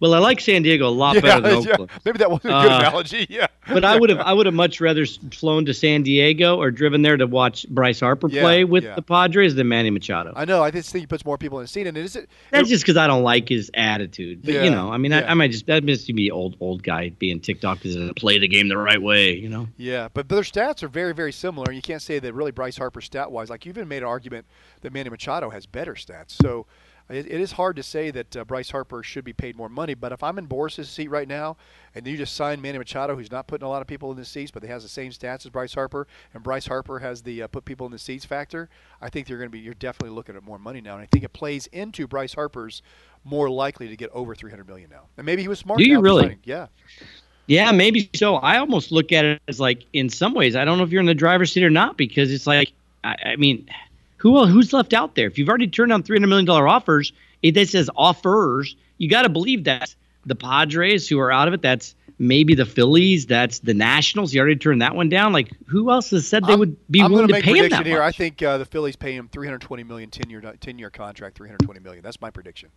Well, I like San Diego a lot better than
yeah, maybe that wasn't a good
Uh,
analogy. Yeah,
But I would have I would have much rather flown to San Diego or driven there to watch Bryce Harper
Yeah,
play with
yeah.
the Padres than Manny Machado.
I know. I just think he puts more people in the seat, and it is it.
That's just because I don't like his attitude. But
Yeah,
you know, I mean,
yeah.
I, I might just that must be old old guy being ticked off because he doesn't play the game the right way. You know.
Yeah, but their stats are very, very similar. and You can't say that really Bryce Harper stat wise. Like you even made an argument that Manny Machado has better stats. So it, it is hard to say that uh, Bryce Harper should be paid more money. But if I'm in Boras's seat right now, and you just sign Manny Machado, who's not putting a lot of people in the seats, but he has the same stats as Bryce Harper, and Bryce Harper has the uh, put people in the seats factor, I think you're going to be you're definitely looking at more money now, and I think it plays into Bryce Harper's more likely to get over 300 million now. And maybe he was smart.
Do you really?
signing. Yeah.
Yeah, maybe so. I almost look at it as like, in some ways, I don't know if you're in the driver's seat or not because it's like, I, I mean, who el- who's left out there? If you've already turned down three hundred million dollar offers, it that says offers. You got to believe that the Padres who are out of it. That's maybe the Phillies. That's the Nationals. You already turned that one down. Like, who else has said they
I'm-
would be
I'm
willing
make
pay
a
him
prediction
that
here. I think uh, the Phillies pay him 320 million 10 year 10 year contract, 320 million. That's my prediction.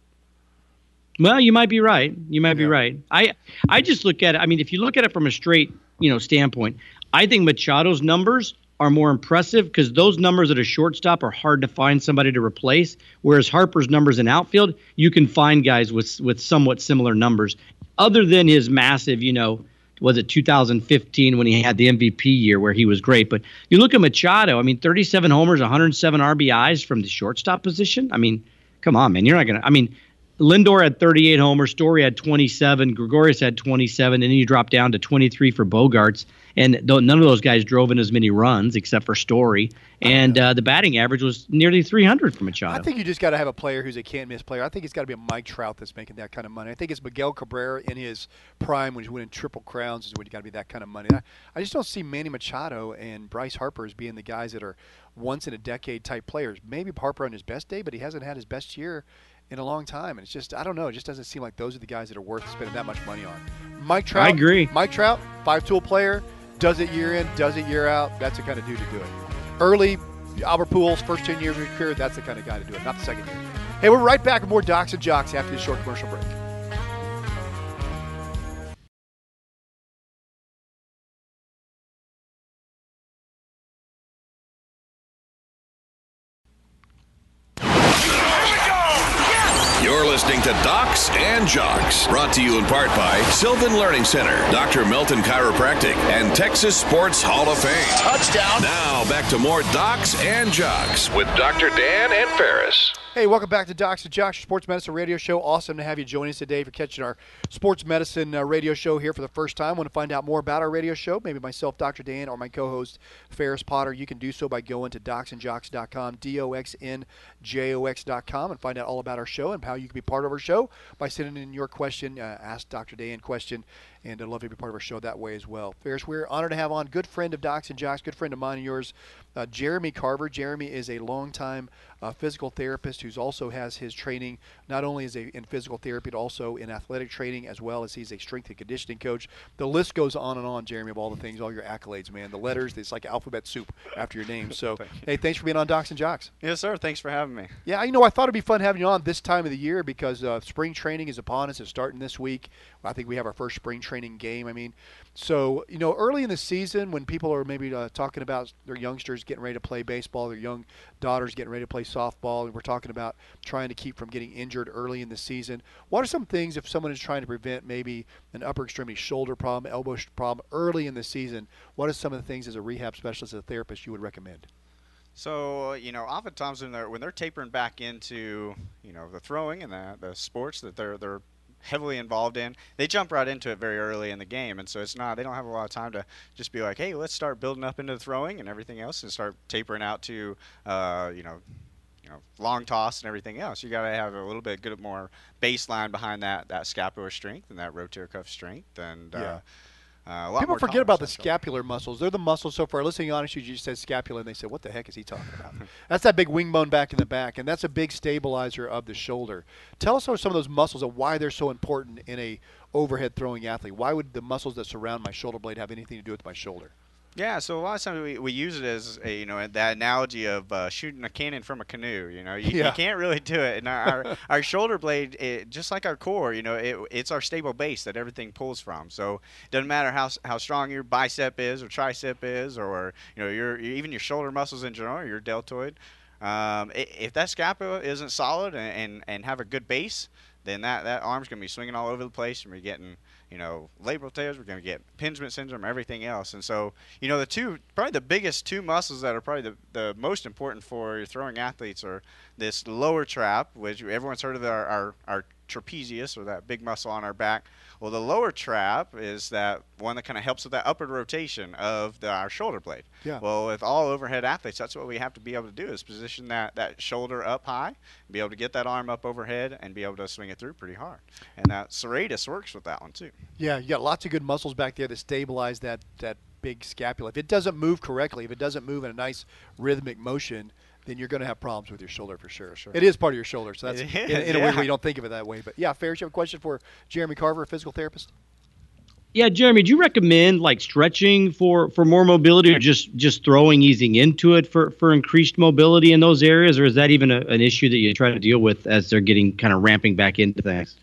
Well, you might be right. You might be right. I I just look at it. I mean, if you look at it from a straight, you know, standpoint, I think Machado's numbers are more impressive because those numbers at a shortstop are hard to find somebody to replace. Whereas Harper's numbers in outfield, you can find guys with with somewhat similar numbers. Other than his massive, you know, was it 2015 when he had the MVP year where he was great? But you look at Machado. I mean, 37 homers, 107 RBIs from the shortstop position. I mean, come on, man. You're not gonna. I mean. Lindor had 38 homers, Story had 27, Gregorius had 27, and then you drop down to 23 for Bogaerts. And th- none of those guys drove in as many runs except for Story. And uh, the batting average was nearly 300 for Machado.
I think you just got to have a player who's a can't miss player. I think it's got to be a Mike Trout that's making that kind of money. I think it's Miguel Cabrera in his prime when he's winning triple crowns is when you got to be that kind of money. I, I just don't see Manny Machado and Bryce Harper as being the guys that are once in a decade type players. Maybe Harper on his best day, but he hasn't had his best year in a long time. And it's just I don't know. It just doesn't seem like those are the guys that are worth spending that much money on. Mike Trout.
I agree.
Mike Trout, five tool player, does it year in, does it year out. That's the kind of dude to do it. Early, Albert Pujols, first 10 years of his career, that's the kind of guy to do it, not the second year. Hey, we're right back with more Docs and Jocks after this short commercial break.
Listening to Docs and Jocks, brought to you in part by Sylvan Learning Center, Dr. Melton Chiropractic, and Texas Sports Hall of Fame. Touchdown. Now back to more Docs and Jocks with Dr. Dan and Ferris.
Hey, welcome back to Docs and Jocks, sports medicine radio show. Awesome to have you join us today for catching our sports medicine uh, radio show here for the first time. Want to find out more about our radio show? Maybe myself, Dr. Dan, or my co-host Ferris Potter. You can do so by going to docsandjocks.com, d-o-x-n-j-o-x.com, and find out all about our show and how you can be part of our show by sending in your question, uh, ask Dr. Dan question, and I'd love to be part of our show that way as well. Ferris, we're honored to have on good friend of Docs and Jocks, good friend of mine and yours, uh, Jeremy Carver. Jeremy is a longtime uh, physical therapist who also has his training not only is a, in physical therapy but also in athletic training as well as he's a strength and conditioning coach. The list goes on and on, Jeremy, of all the things, all your accolades, man. The letters, it's like alphabet soup after your name. So, hey, thanks for being on Docs and Jocks.
Yes, sir. Thanks for having me.
Yeah, you know, I thought it'd be fun having you on this time of the year because uh, spring training is upon us. It's starting this week. I think we have our first spring training game. I mean, so you know, early in the season when people are maybe uh, talking about their youngsters getting ready to play baseball, their young daughters getting ready to play softball, and we're talking about trying to keep from getting injured early in the season. What are some things if someone is trying to prevent maybe an upper extremity shoulder problem, elbow problem early in the season? What are some of the things as a rehab specialist, as a therapist, you would recommend?
So you know, oftentimes when they're when they're tapering back into you know the throwing and the, the sports that they're they're heavily involved in, they jump right into it very early in the game, and so it's not they don't have a lot of time to just be like, hey, let's start building up into the throwing and everything else, and start tapering out to uh, you know. You know, long toss and everything else. You got to have a little bit good more baseline behind that that scapular strength and that rotator cuff strength, and
Yeah.
uh, uh,
People forget about the scapular muscles. They're the muscles. So far, listening on you just said scapula, and they said, "What the heck is he talking about?" that's that big wing bone back in the back, and that's a big stabilizer of the shoulder. Tell us some of those muscles and why they're so important in a overhead throwing athlete. Why would the muscles that surround my shoulder blade have anything to do with my shoulder?
Yeah, so a lot of times we, we use it as a, you know that analogy of uh, shooting a cannon from a canoe. You know, you,
Yeah.
you can't really do it. And our our, our shoulder blade, it, just like our core, you know, it, it's our stable base that everything pulls from. So it doesn't matter how how strong your bicep is or tricep is, or you know your even your shoulder muscles in general, your deltoid. Um, if that scapula isn't solid and, and, and have a good base, then that, that arm's going to be swinging all over the place and we're getting, you know, labral tears, we're going to get impingement syndrome, everything else. And so, you know, the two, probably the biggest two muscles that are probably the, the most important for your throwing athletes are this lower trap, which everyone's heard of our, our, our trapezius or that big muscle on our back. Well, the lower trap is that one that kind of helps with that upward rotation of the, our shoulder blade.
Yeah.
Well, with all overhead athletes, that's what we have to be able to do is position that, that shoulder up high, be able to get that arm up overhead, and be able to swing it through pretty hard. And that serratus works with that one too.
Yeah, you got lots of good muscles back there that stabilize that that big scapula. If it doesn't move correctly, if it doesn't move in a nice rhythmic motion, then you're going to have problems with your shoulder for sure.
Sure.
It is part of your shoulder, so that's in, in a weird
yeah.
way you don't think of it that way. But yeah, Ferris, you have a question for Jeremy Carver, a physical therapist?
Yeah, Jeremy, do you recommend like stretching for for more mobility, or just just throwing, easing into it for for increased mobility in those areas, or is that even a, an issue that you try to deal with as they're getting kind of ramping back into things?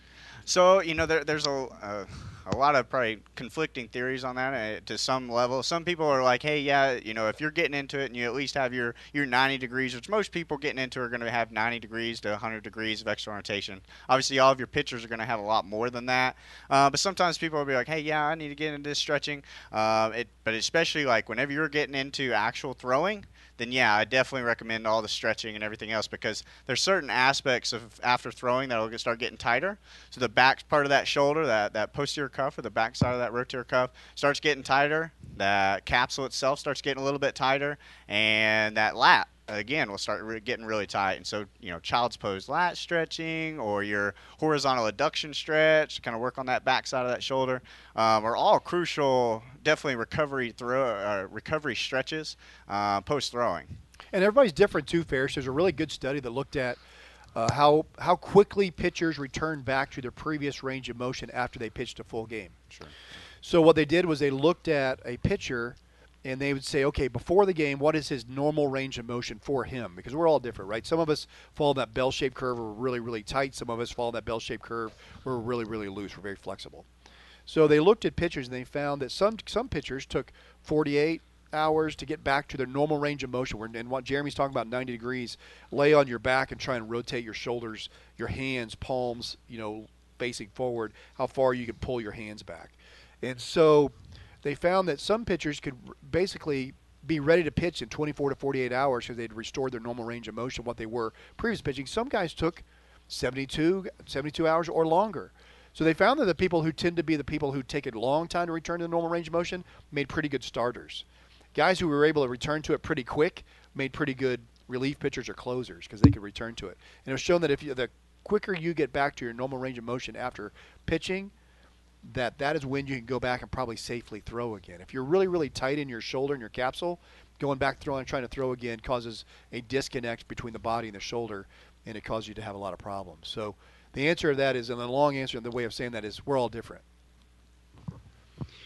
So you know, there, there's a uh, a lot of probably conflicting theories on that uh, to some level. Some people are like, hey, yeah, you know, if you're getting into it and you at least have your your 90 degrees, which most people getting into are going to have 90 degrees to 100 degrees of external rotation. Obviously, all of your pitchers are going to have a lot more than that. Uh, but sometimes people will be like, hey, yeah, I need to get into this stretching. Uh, it, but especially like whenever you're getting into actual throwing then yeah, I definitely recommend all the stretching and everything else because there's certain aspects of after throwing that'll start getting tighter. So the back part of that shoulder, that, that posterior cuff or the back side of that rotator cuff starts getting tighter. That capsule itself starts getting a little bit tighter, and that lat again will start re- getting really tight. And so you know, child's pose lat stretching or your horizontal adduction stretch kind of work on that back side of that shoulder um, are all crucial. Definitely recovery throw uh, recovery stretches uh, post throwing.
And everybody's different too, Ferris. There's a really good study that looked at uh, how how quickly pitchers return back to their previous range of motion after they pitched a full game.
Sure.
So what they did was they looked at a pitcher and they would say, okay, before the game, what is his normal range of motion for him? Because we're all different, right? Some of us fall in that bell-shaped curve, we're really, really tight. Some of us fall in that bell-shaped curve, we're really, really loose. We're very flexible. So they looked at pitchers and they found that some some pitchers took 48, hours to get back to their normal range of motion. And what Jeremy's talking about, 90 degrees, lay on your back and try and rotate your shoulders, your hands, palms, you know, facing forward, how far you can pull your hands back. And so they found that some pitchers could basically be ready to pitch in 24 to 48 hours because they'd restored their normal range of motion, what they were previous pitching. Some guys took 72, 72 hours or longer. So they found that the people who tend to be the people who take a long time to return to the normal range of motion made pretty good starters. Guys who were able to return to it pretty quick made pretty good relief pitchers or closers because they could return to it. And it was shown that if you, the quicker you get back to your normal range of motion after pitching, that that is when you can go back and probably safely throw again. If you're really really tight in your shoulder and your capsule, going back throwing trying to throw again causes a disconnect between the body and the shoulder, and it causes you to have a lot of problems. So the answer to that is, and the long answer, the way of saying that is, we're all different.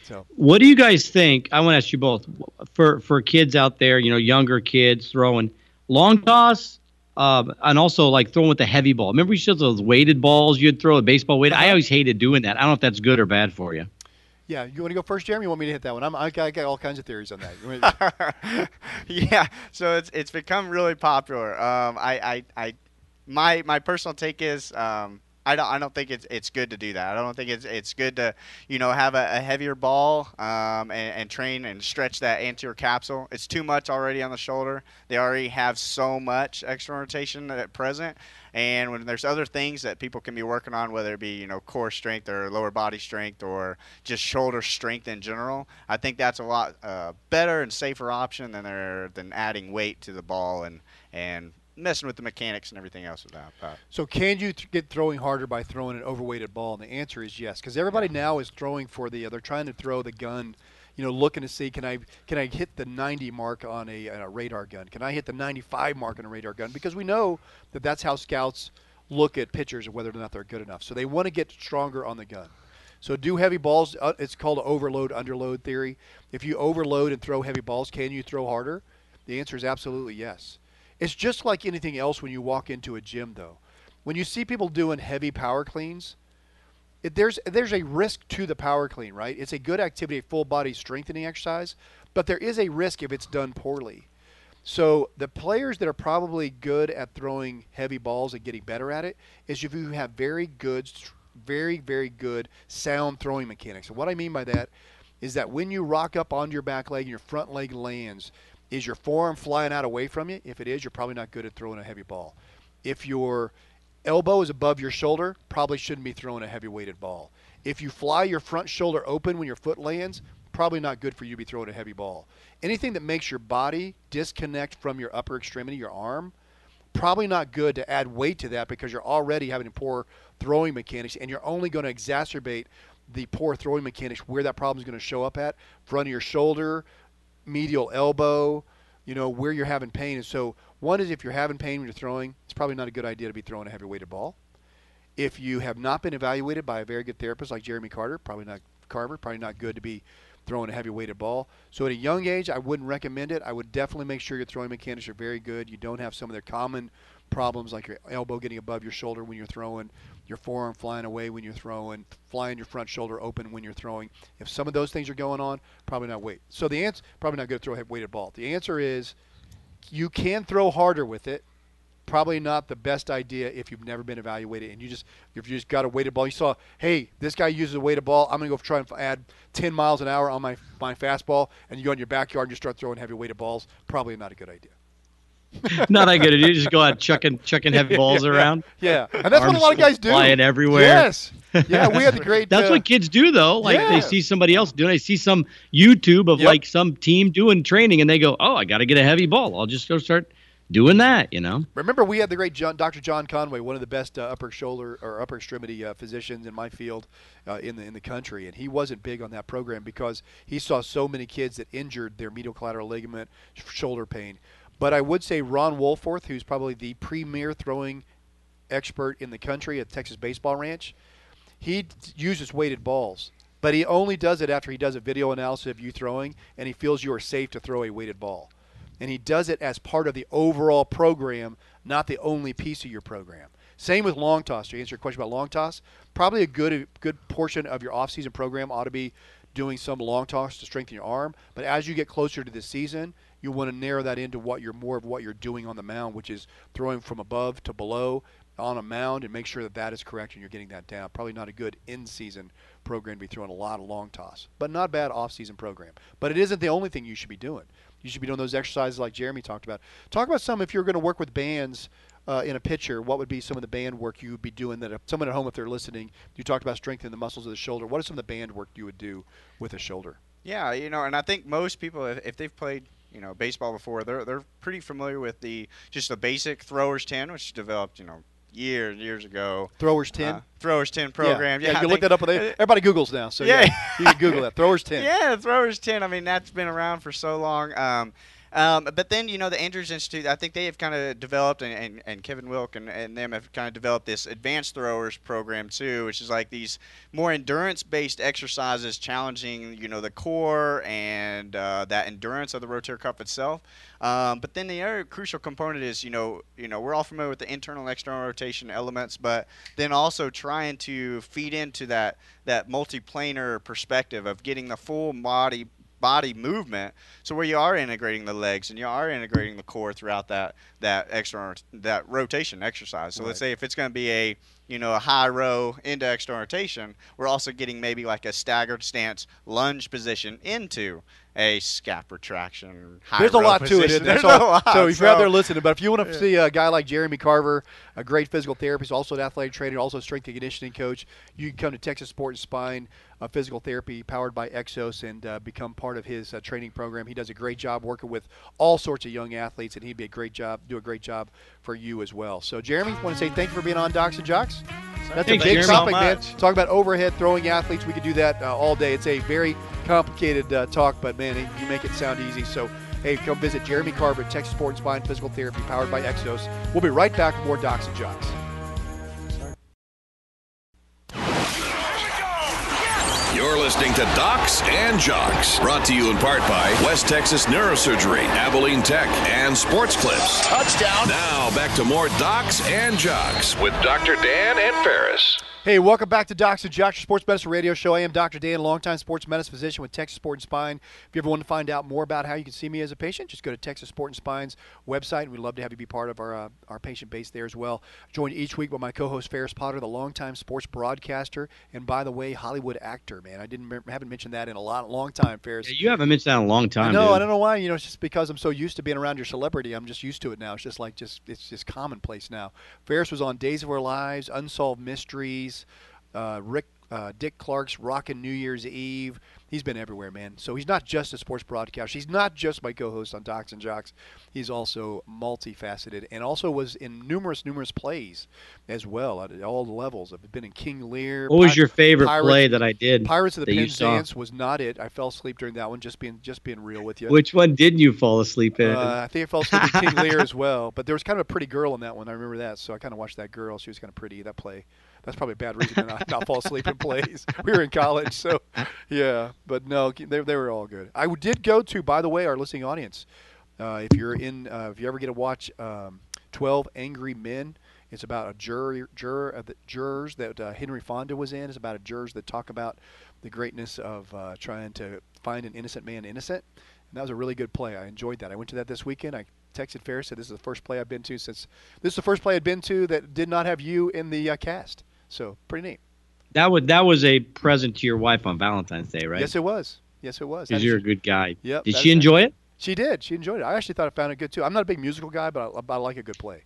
So
What do you guys think? I want to ask you both for for kids out there, you know, younger kids throwing long toss, um, and also like throwing with the heavy ball. Remember, you used those weighted balls you'd throw a baseball weight. I always hated doing that. I don't know if that's good or bad for you.
yeah, you want to go first, Jeremy? You want me to hit that one? I'm, I got I got all kinds of theories on that. You
yeah, so it's it's become really popular. Um, I, I, I, my my personal take is um, I don't I don't think it's it's good to do that. I don't think it's it's good to you know have a, a heavier ball um, and, and train and stretch that anterior capsule. It's too much already on the shoulder. They already have so much extra rotation at present. And when there's other things that people can be working on, whether it be you know core strength or lower body strength or just shoulder strength in general, I think that's a lot uh, better and safer option than than adding weight to the ball and and messing with the mechanics and everything else with that. But
So can you th- get throwing harder by throwing an overweighted ball? And the answer is yes, because everybody now is throwing for the. Uh, they're trying to throw the gun, you know, looking to see can I can I hit the 90 mark on a, on a radar gun? Can I hit the 95 mark on a radar gun? Because we know that that's how scouts look at pitchers and whether or not they're good enough. So they want to get stronger on the gun. So do heavy balls. Uh, it's called overload underload theory. If you overload and throw heavy balls, can you throw harder? The answer is absolutely yes. It's just like anything else when you walk into a gym, though. When you see people doing heavy power cleans, it, there's there's a risk to the power clean, right? It's a good activity, a full body strengthening exercise, but there is a risk if it's done poorly. So the players that are probably good at throwing heavy balls and getting better at it is if you have very good, very very good sound throwing mechanics. And what I mean by that is that when you rock up onto your back leg and your front leg lands, is your forearm flying out away from you? If it is, you're probably not good at throwing a heavy ball. If your elbow is above your shoulder, probably shouldn't be throwing a heavy weighted ball. If you fly your front shoulder open when your foot lands, probably not good for you to be throwing a heavy ball. Anything that makes your body disconnect from your upper extremity, your arm, probably not good to add weight to that because you're already having poor throwing mechanics and you're only going to exacerbate the poor throwing mechanics where that problem is going to show up at front of your shoulder, medial elbow, you know, where you're having pain. And so, one is if you're having pain when you're throwing, it's probably not a good idea to be throwing a heavy weighted ball. If you have not been evaluated by a very good therapist like Jeremy Carter, probably not Carver, probably not good to be throwing a heavy weighted ball. So at a young age, I wouldn't recommend it. I would definitely make sure your throwing mechanics are very good. You don't have some of their common problems like your elbow getting above your shoulder when you're throwing, your forearm flying away when you're throwing, flying your front shoulder open when you're throwing. If some of those things are going on, probably not weight. So the answer probably not good to throw a weighted ball. The answer is you can throw harder with it. Probably not the best idea if you've never been evaluated and you just if you just got a weighted ball. You saw, hey, this guy uses a weighted ball. I'm gonna go try and add 10 miles an hour on my my fastball, and you go in your backyard and you start throwing heavy weighted balls. Probably not a good idea.
Not that good. You just go out chucking chucking heavy balls
Yeah,
around.
Yeah, and that's what a lot of guys do.
Flying everywhere.
Yes. Yeah, we had the great.
That's
uh,
what kids do though. Like
Yeah.
they see somebody else doing. it. They see some YouTube of
Yep.
like some team doing training, and they go, "Oh, I got to get a heavy ball. I'll just go start doing that." You know.
Remember, we had the great John, Dr. John Conway, one of the best uh, upper shoulder or upper extremity uh, physicians in my field uh, in the in the country, and he wasn't big on that program because he saw so many kids that injured their medial collateral ligament, sh- shoulder pain. But I would say Ron Wolforth, who's probably the premier throwing expert in the country at Texas Baseball Ranch, he uses weighted balls. But he only does it after he does a video analysis of you throwing, and he feels you are safe to throw a weighted ball and he does it as part of the overall program, not the only piece of your program. Same with long toss. To answer your question about long toss, probably a good good portion of your off-season program ought to be doing some long toss to strengthen your arm. But as you get closer to the season, you want to narrow that into what you're more of what you're doing on the mound, which is throwing from above to below on a mound, and make sure that that is correct and you're getting that down. Probably not a good in-season program to be throwing a lot of long toss, but not bad off-season program. But it isn't the only thing you should be doing. You should be doing those exercises like Jeremy talked about. Talk about some if you're going to work with bands uh, in a pitcher. What would be some of the band work you would be doing that if someone at home, if they're listening, you talked about strengthening the muscles of the shoulder. What is some of the band work you would do with a shoulder?
Yeah, you know, and I think most people, if they've played you know baseball before, they're they're pretty familiar with the just the basic throwers ten, which developed you know years years ago.
Throwers ten.
Uh, throwers ten program.
Yeah,
Yeah, I
you look
think-
that up. With everybody Google's now, so yeah,
Yeah.
you can Google that. Throwers ten.
Yeah, throwers ten. I mean, that's been around for so long. Um, um, but then you know the Andrews Institute. I think they have kind of developed, and, and, and Kevin Wilk and, and them have kind of developed this advanced throwers program too, which is like these more endurance-based exercises, challenging you know the core and uh, that endurance of the rotator cuff itself. Um, but then the other crucial component is you know you know we're all familiar with the internal and external rotation elements, but then also trying to feed into that that multiplanar perspective of getting the full body body movement. So where you are integrating the legs and you are integrating the core throughout that that extra that rotation exercise. So let's say if it's going to be a you know a high row into external rotation we're also getting maybe like a staggered stance lunge position into a scap retraction high
There's a lot to it.
position.
Isn't there?
There's
So,
a lot.
so if you're out there listening, but if you want to see a guy like Jeremy Carver, a great physical therapist, also an athletic trainer, also a strength and conditioning coach, you can come to Texas Sport and Spine uh, Physical Therapy, powered by Exos, and uh, become part of his uh, training program. He does a great job working with all sorts of young athletes, and he'd be a great job, do a great job for you as well. So, Jeremy, want to say thank you for being on Docs and Jocks. That's
Thanks,
a big
Jeremy.
topic,
so
man. Talk about overhead throwing athletes. We could do that uh, all day. It's a very complicated uh, talk, but man, you make it sound easy. So, hey, come visit Jeremy Carver at Texas Sport and Spine Physical Therapy, powered by Exos. We'll be right back with more Docs and Jocks.
You're listening to Docs and Jocks, brought to you in part by West Texas Neurosurgery, Abilene Tech, and Sports Clips. Touchdown. Now back to more Docs and Jocks with Dr. Dan and Ferris.
Hey, welcome back to Docs and your sports medicine radio show. I am Dr. Dan, a longtime sports medicine physician with Texas Sport and Spine. If you ever want to find out more about how you can see me as a patient, just go to Texas Sport and Spine's website. We'd love to have you be part of our uh, our patient base there as well. Joined each week by my co-host Ferris Potter, the longtime sports broadcaster, and by the way, Hollywood actor. Man, I didn't haven't mentioned that in a lot long time, Ferris.
Yeah, you haven't mentioned that in a long time.
No. I don't know why. You know, it's just because I'm so used to being around your celebrity. I'm just used to it now. It's just like just it's just commonplace now. Ferris was on Days of Our Lives, Unsolved Mysteries, uh, Rick, uh, Dick Clark's Rockin' New Year's Eve. He's been everywhere, man. So he's not just a sports broadcaster. He's not just my co-host on Docs and Jocks. He's also multifaceted and also was in numerous, numerous plays as well at all the levels. I've been in King Lear.
What was your favorite
Pirates-
play that I did?
Pirates of the
saw?
Penzance was not it. I fell asleep during that one. Just being just being real with you.
Which one did you fall asleep in?
Uh, I think I fell asleep in King Lear as well. But there was kind of a pretty girl in that one. I remember that. So I kind of watched that girl. She was kind of pretty. That play. That's probably a bad reason to not, not fall asleep in plays. We were in college, so yeah. But no, they, they were all good. I did go to, by the way, our listening audience. Uh, if you're in, uh, if you ever get to watch um, Twelve Angry Men, it's about a jury, juror uh, the jurors that uh, Henry Fonda was in. It's about a jurors that talk about the greatness of uh, trying to find an innocent man innocent. And that was a really good play. I enjoyed that. I went to that this weekend. I texted Ferris said this is the first play I've been to since this is the first play I'd been to that did not have you in the uh, cast. So pretty neat.
that was that was a present to your wife on Valentine's Day, right?
Yes, it was. Yes, it was.
Because you're a good guy.
Yep,
Did she enjoy it?
She did. She enjoyed it. I actually thought I found it good too. I'm not a big musical guy, but I, but I like a good play.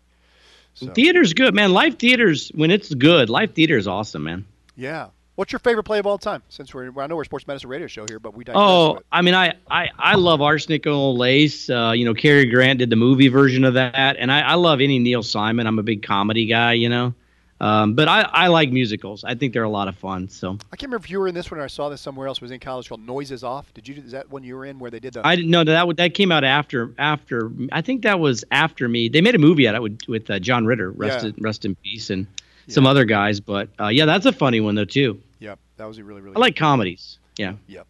So,
Theater's good, man. Live theaters when it's good. Live theater is awesome, man.
yeah. What's your favorite play of all time? Since we're I know we're a sports medicine radio show here, but we digress.
Oh, I mean, I, I, I love Arsenic and Old Lace. Uh, you know, Cary Grant did the movie version of that, and I, I love any Neil Simon. I'm a big comedy guy, you know. Um, but I, I like musicals. I think they're a lot of fun. So
I can't remember if you were in this one or I saw this somewhere else. It was in college called Noises Off. Did you? Is that one you were in where they did the?
I didn't know that that, came out after after. I think that was after me. They made a movie out of it with, with uh, John Ritter, rest
Yeah.
in, rest in peace, and some other guys. But uh, yeah, that's a funny one though too.
Yep, that was a really really.
I like comedies. Yeah.
Yep.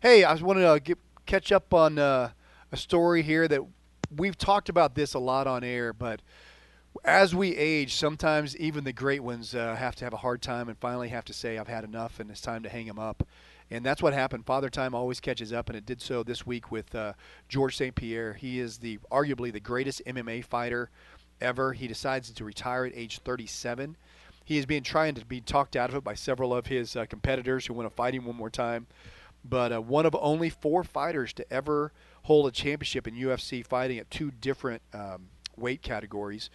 Hey, I was wanting to get, catch up on uh, a story here that we've talked about this a lot on air, but as we age, sometimes even the great ones uh, have to have a hard time and finally have to say, "I've had enough," and it's time to hang them up. And that's what happened. Father Time always catches up, and it did so this week with uh, George St. Pierre. He is the arguably the greatest MMA fighter ever. He decides to retire at age 37. He is being trying to be talked out of it by several of his uh, competitors who want to fight him one more time. But uh, one of only four fighters to ever hold a championship in UFC fighting at two different um, weight categories.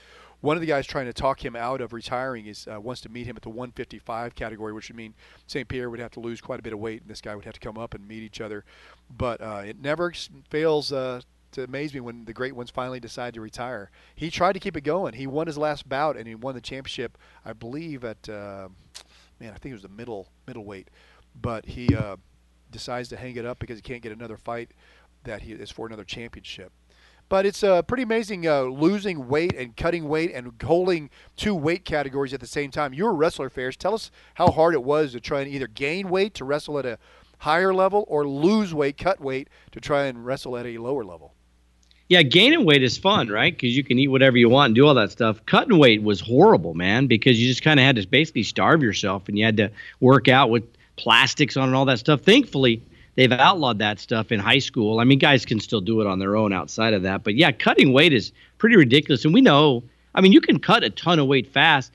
One of the guys trying to talk him out of retiring is uh, wants to meet him at the 155 category, which would mean St. Pierre would have to lose quite a bit of weight, and this guy would have to come up and meet each other. But uh, it never fails uh, to amaze me when the great ones finally decide to retire. He tried to keep it going. He won his last bout, and he won the championship, I believe, at uh, man, I think it was the middle middleweight. But he uh, decides to hang it up because he can't get another fight that he is for another championship. But it's uh, pretty amazing uh, losing weight and cutting weight and holding two weight categories at the same time. You're a wrestler, Ferris. Tell us how hard it was to try and either gain weight to wrestle at a higher level or lose weight, cut weight to try and wrestle at a lower level.
Yeah, gaining weight is fun, right? Because you can eat whatever you want and do all that stuff. Cutting weight was horrible, man, because you just kind of had to basically starve yourself and you had to work out with plastics on and all that stuff. Thankfully, they've outlawed that stuff in high school. I mean, guys can still do it on their own outside of that. But yeah, cutting weight is pretty ridiculous. And we know, I mean, you can cut a ton of weight fast.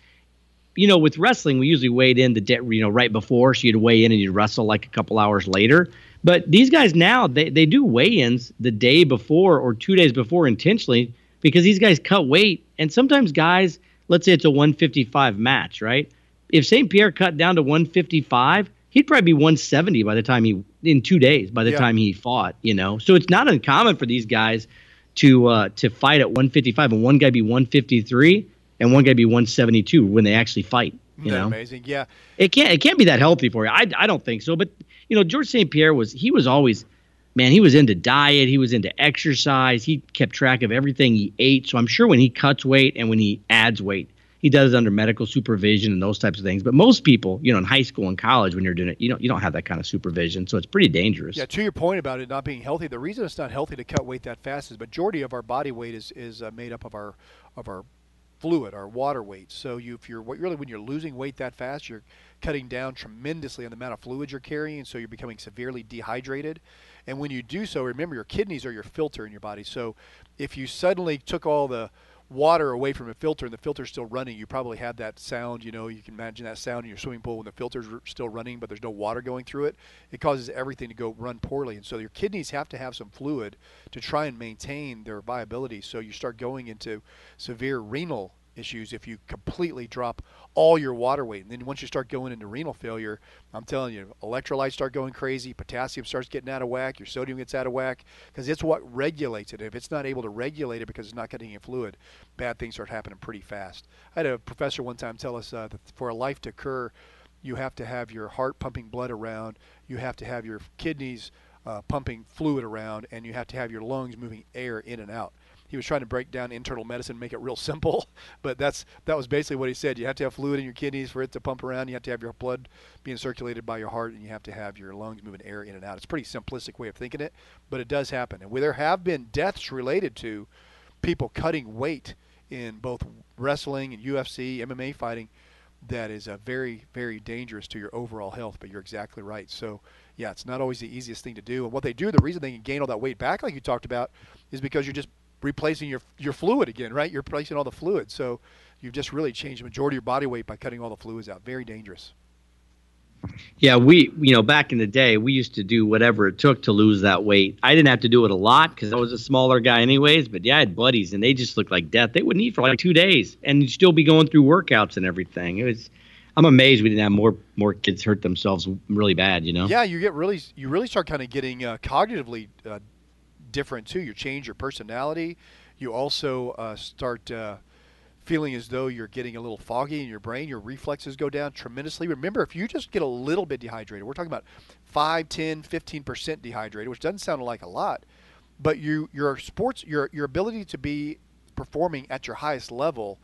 You know, with wrestling, we usually weighed in the de- you know right before, so you'd weigh in and you'd wrestle like a couple hours later. But these guys now they they do weigh-ins the day before or two days before intentionally because these guys cut weight, and sometimes guys, let's say it's a 155 match, right? If St. Pierre cut down to 155, he'd probably be 170 by the time he in two days by the
Yeah.
time he fought you know so it's not uncommon for these guys to uh to fight at 155 and one guy be 153 and one guy be 172 when they actually fight you know
amazing? Yeah.
it can't it can't be that healthy for you i i don't think so but you know george st pierre was he was always man he was into diet he was into exercise he kept track of everything he ate so i'm sure when he cuts weight and when he adds weight he does it under medical supervision and those types of things but most people you know in high school and college when you're doing it you don't you don't have that kind of supervision so it's pretty dangerous
Yeah, to your point about it not being healthy, the reason it's not healthy to cut weight that fast is majority of our body weight is is uh, made up of our of our fluid, our water weight. So you, if you're really when you're losing weight that fast, you're cutting down tremendously on the amount of fluid you're carrying, so you're becoming severely dehydrated. And when you do so, remember your kidneys are your filter in your body. So if you suddenly took all the water away from a filter and the filter's still running, you probably have that sound, you know, you can imagine that sound in your swimming pool when the filter's still running but there's no water going through it. It causes everything to go run poorly. And so your kidneys have to have some fluid to try and maintain their viability. So you start going into severe renal issues if you completely drop all your water weight. And then once you start going into renal failure, I'm telling you, electrolytes start going crazy, potassium starts getting out of whack, your sodium gets out of whack because it's what regulates it. If it's not able to regulate it because it's not getting in fluid, bad things start happening pretty fast. I had a professor one time tell us uh, that for a life to occur, you have to have your heart pumping blood around, you have to have your kidneys uh, pumping fluid around, and you have to have your lungs moving air in and out he was trying to break down internal medicine, make it real simple, but that's that was basically what he said. You have to have fluid in your kidneys for it to pump around. You have to have your blood being circulated by your heart, and you have to have your lungs moving air in and out. It's a pretty simplistic way of thinking it, but it does happen. And there have been deaths related to people cutting weight in both wrestling and UFC, MMA fighting, that is a very, very dangerous to your overall health. But you're exactly right. So, yeah, it's not always the easiest thing to do. And what they do, the reason they can gain all that weight back, like you talked about, is because you're just replacing your your fluid again, right? You're replacing all the fluid. So you've just really changed the majority of your body weight by cutting all the fluids out. Very dangerous.
Yeah, we, you know, back in the day, we used to do whatever it took to lose that weight. I didn't have to do it a lot because I was a smaller guy, anyways. But yeah, I had buddies, and they just looked like death. They wouldn't eat for like two days, and you'd still be going through workouts and everything. It was, I'm amazed we didn't have more more kids hurt themselves really bad. You know?
Yeah, you get really you really start kind of getting uh, cognitively uh, different too. You change your personality. You also uh, start uh, feeling as though you're getting a little foggy in your brain. Your reflexes go down tremendously. Remember, if you just get a little bit dehydrated, we're talking about 5, 10, 15% dehydrated, which doesn't sound like a lot, but you your sports your your ability to be performing at your highest level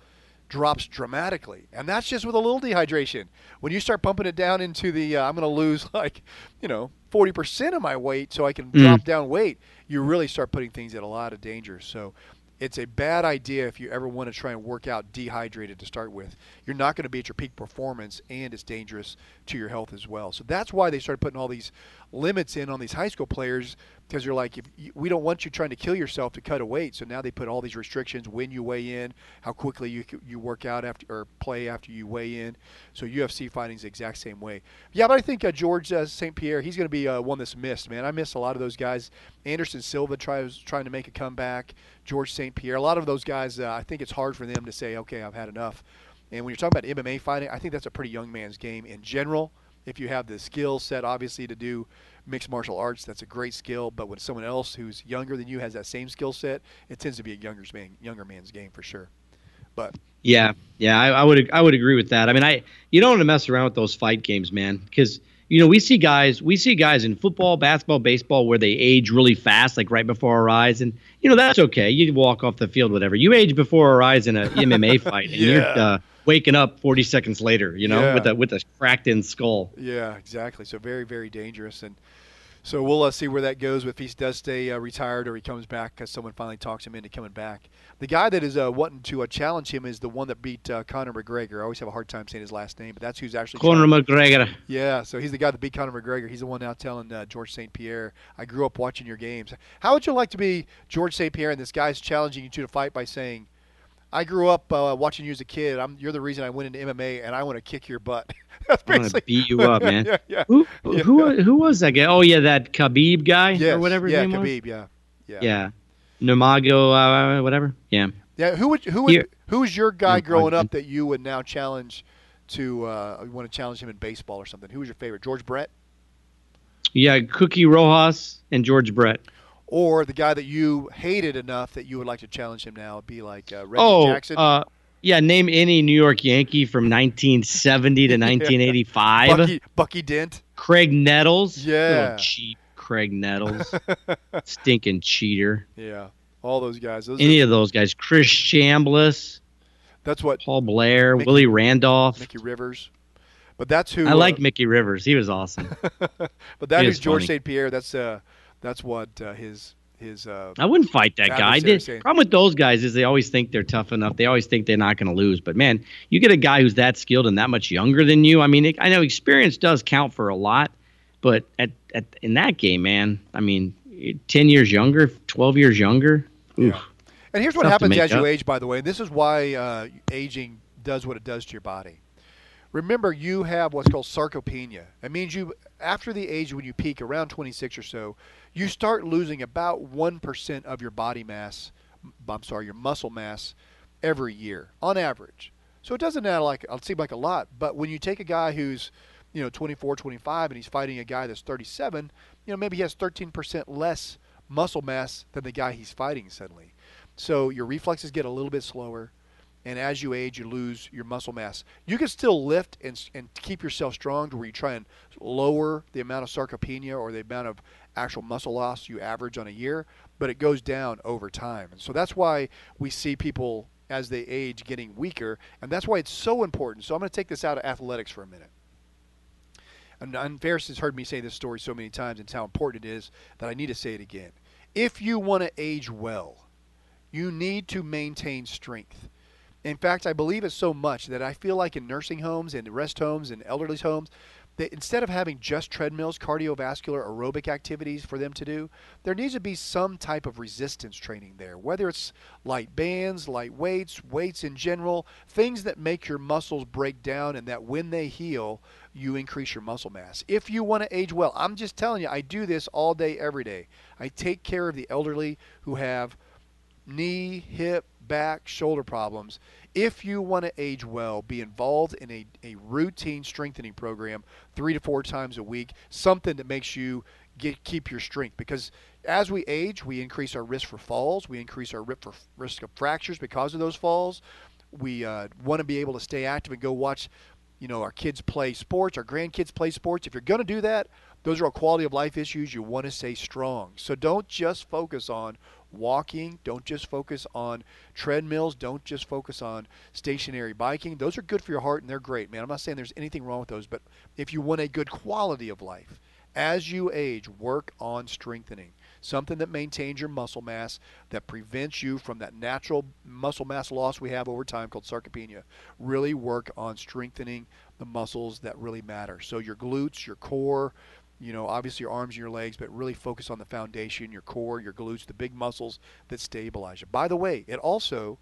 drops dramatically and that's just with a little dehydration when you start pumping it down into the uh, i'm going to lose like you know 40% of my weight so i can
Mm.
drop down weight you really start putting things at a lot of danger so it's a bad idea if you ever want to try and work out dehydrated to start with. You're not going to be at your peak performance, and it's dangerous to your health as well. So that's why they started putting all these limits in on these high school players because they're like, if you, we don't want you trying to kill yourself to cut a weight. So now they put all these restrictions: when you weigh in, how quickly you you work out after or play after you weigh in. So UFC fighting is the exact same way. Yeah, but I think uh, George uh, St. Pierre, he's going to be uh, one that's missed. Man, I miss a lot of those guys. Anderson Silva tries trying to make a comeback. George St. Pierre, a lot of those guys. Uh, I think it's hard for them to say, okay, I've had enough. And when you're talking about MMA fighting, I think that's a pretty young man's game in general. If you have the skill set, obviously, to do mixed martial arts, that's a great skill. But when someone else who's younger than you has that same skill set, it tends to be a younger man, younger man's game for sure. But
yeah, yeah, I, I would I would agree with that. I mean, I you don't want to mess around with those fight games, man, because you know we see guys we see guys in football, basketball, baseball where they age really fast, like right before our eyes, and you know that's okay. You walk off the field, whatever. You age before our eyes in a MMA fight, and
Yeah.
you're uh, waking up 40 seconds later, you know,
Yeah.
with a with a cracked in skull.
Yeah, exactly. So very, very dangerous, and so we'll uh, see where that goes. If he does stay uh, retired or he comes back because someone finally talks him into coming back. The guy that is uh, wanting to uh, challenge him is the one that beat uh, Conor McGregor. I always have a hard time saying his last name, but that's who's actually.
Conor McGregor.
Yeah, so he's the guy that beat Conor McGregor. He's the one now telling uh, George St. Pierre, "I grew up watching your games." How would you like to be George St. Pierre and this guy's challenging you to fight by saying, "I grew up uh, watching you as a kid. I'm, you're the reason I went into MMA, and I want to kick your butt." That's
I want to beat you up, man.
yeah, yeah.
Who
Yeah.
who who was that guy? Oh yeah, that Khabib guy
Yes,
or whatever
yeah,
name was.
Khabib, yeah, yeah,
Yeah, Namago, uh, whatever. Yeah.
Yeah, Who would who would
Here-
who's your guy growing up that you would now challenge to uh, you want to challenge him in baseball or something? Who was your favorite? George Brett
Yeah, Cookie Rojas and George Brett.
Or the guy that you hated enough that you would like to challenge him now? Be like uh, Reggie
oh,
Jackson,
uh, yeah. Name any New York Yankee from 1970 to 1985.
Bucky, Bucky Dent.
Graig Nettles.
Yeah.
Cheap Graig Nettles. Stinking cheater.
Yeah, all those guys. Those
Any
are,
of those guys. Chris Chambliss,
that's what
Paul Blair,
Mickey-
Willie Randolph.
Mickey Rivers. But that's who
I
uh,
like Mickey Rivers. He was awesome.
but that is George. St. Pierre. That's uh, that's what uh, his his. Uh,
I wouldn't fight that guy. The problem with those guys is they always think they're tough enough. They always think they're not going to lose. But man, you get a guy who's that skilled and that much younger than you. I mean, it, I know experience does count for a lot, but at, at in that game, man, I mean, ten years younger, twelve years younger. Oof.
And here's what happens as you age, by the way. This is why uh, aging does what it does to your body. Remember, you have what's called sarcopenia. It means you, after the age when you peak around 26 or so, you start losing about 1% of your body mass, I'm sorry, your muscle mass every year on average. So it doesn't sound like, it seem like a lot, but when you take a guy who's, you know, 24, 25, and he's fighting a guy that's 37, you know, maybe he has 13% less muscle mass than the guy he's fighting suddenly. So your reflexes get a little bit slower, and as you age, you lose your muscle mass. You can still lift and, and keep yourself strong to where you try and lower the amount of sarcopenia or the amount of actual muscle loss you average on a year, but it goes down over time. And so that's why we see people as they age getting weaker, and that's why it's so important. So I'm going to take this out of athletics for a minute. And, and Ferris has heard me say this story so many times and how important it is that I need to say it again. If you want to age well, you need to maintain strength. In fact, I believe it so much that I feel like in nursing homes and rest homes and elderly homes, that instead of having just treadmills, cardiovascular, aerobic activities for them to do, there needs to be some type of resistance training there. Whether it's light bands, light weights, weights in general, things that make your muscles break down and that when they heal, you increase your muscle mass. If you want to age well, I'm just telling you, I do this all day, every day. I take care of the elderly who have knee, hip, back, shoulder problems. If you want to age well, be involved in a, a routine strengthening program three to four times a week, something that makes you get keep your strength. Because as we age, we increase our risk for falls, we increase our risk of fractures because of those falls. We uh, want to be able to stay active and go watch, you know, our kids play sports, our grandkids play sports. If you're going to do that, those are all quality of life issues. You want to stay strong. So don't just focus on walking. Don't just focus on treadmills. Don't just focus on stationary biking. Those are good for your heart and they're great, man. I'm not saying there's anything wrong with those, but if you want a good quality of life, as you age, work on strengthening. something that maintains your muscle mass, that prevents you from that natural muscle mass loss we have over time called sarcopenia. Really work on strengthening the muscles that really matter. So your glutes, your core, you know, obviously your arms and your legs, but really focus on the foundation, your core, your glutes, the big muscles that stabilize you. By the way, it also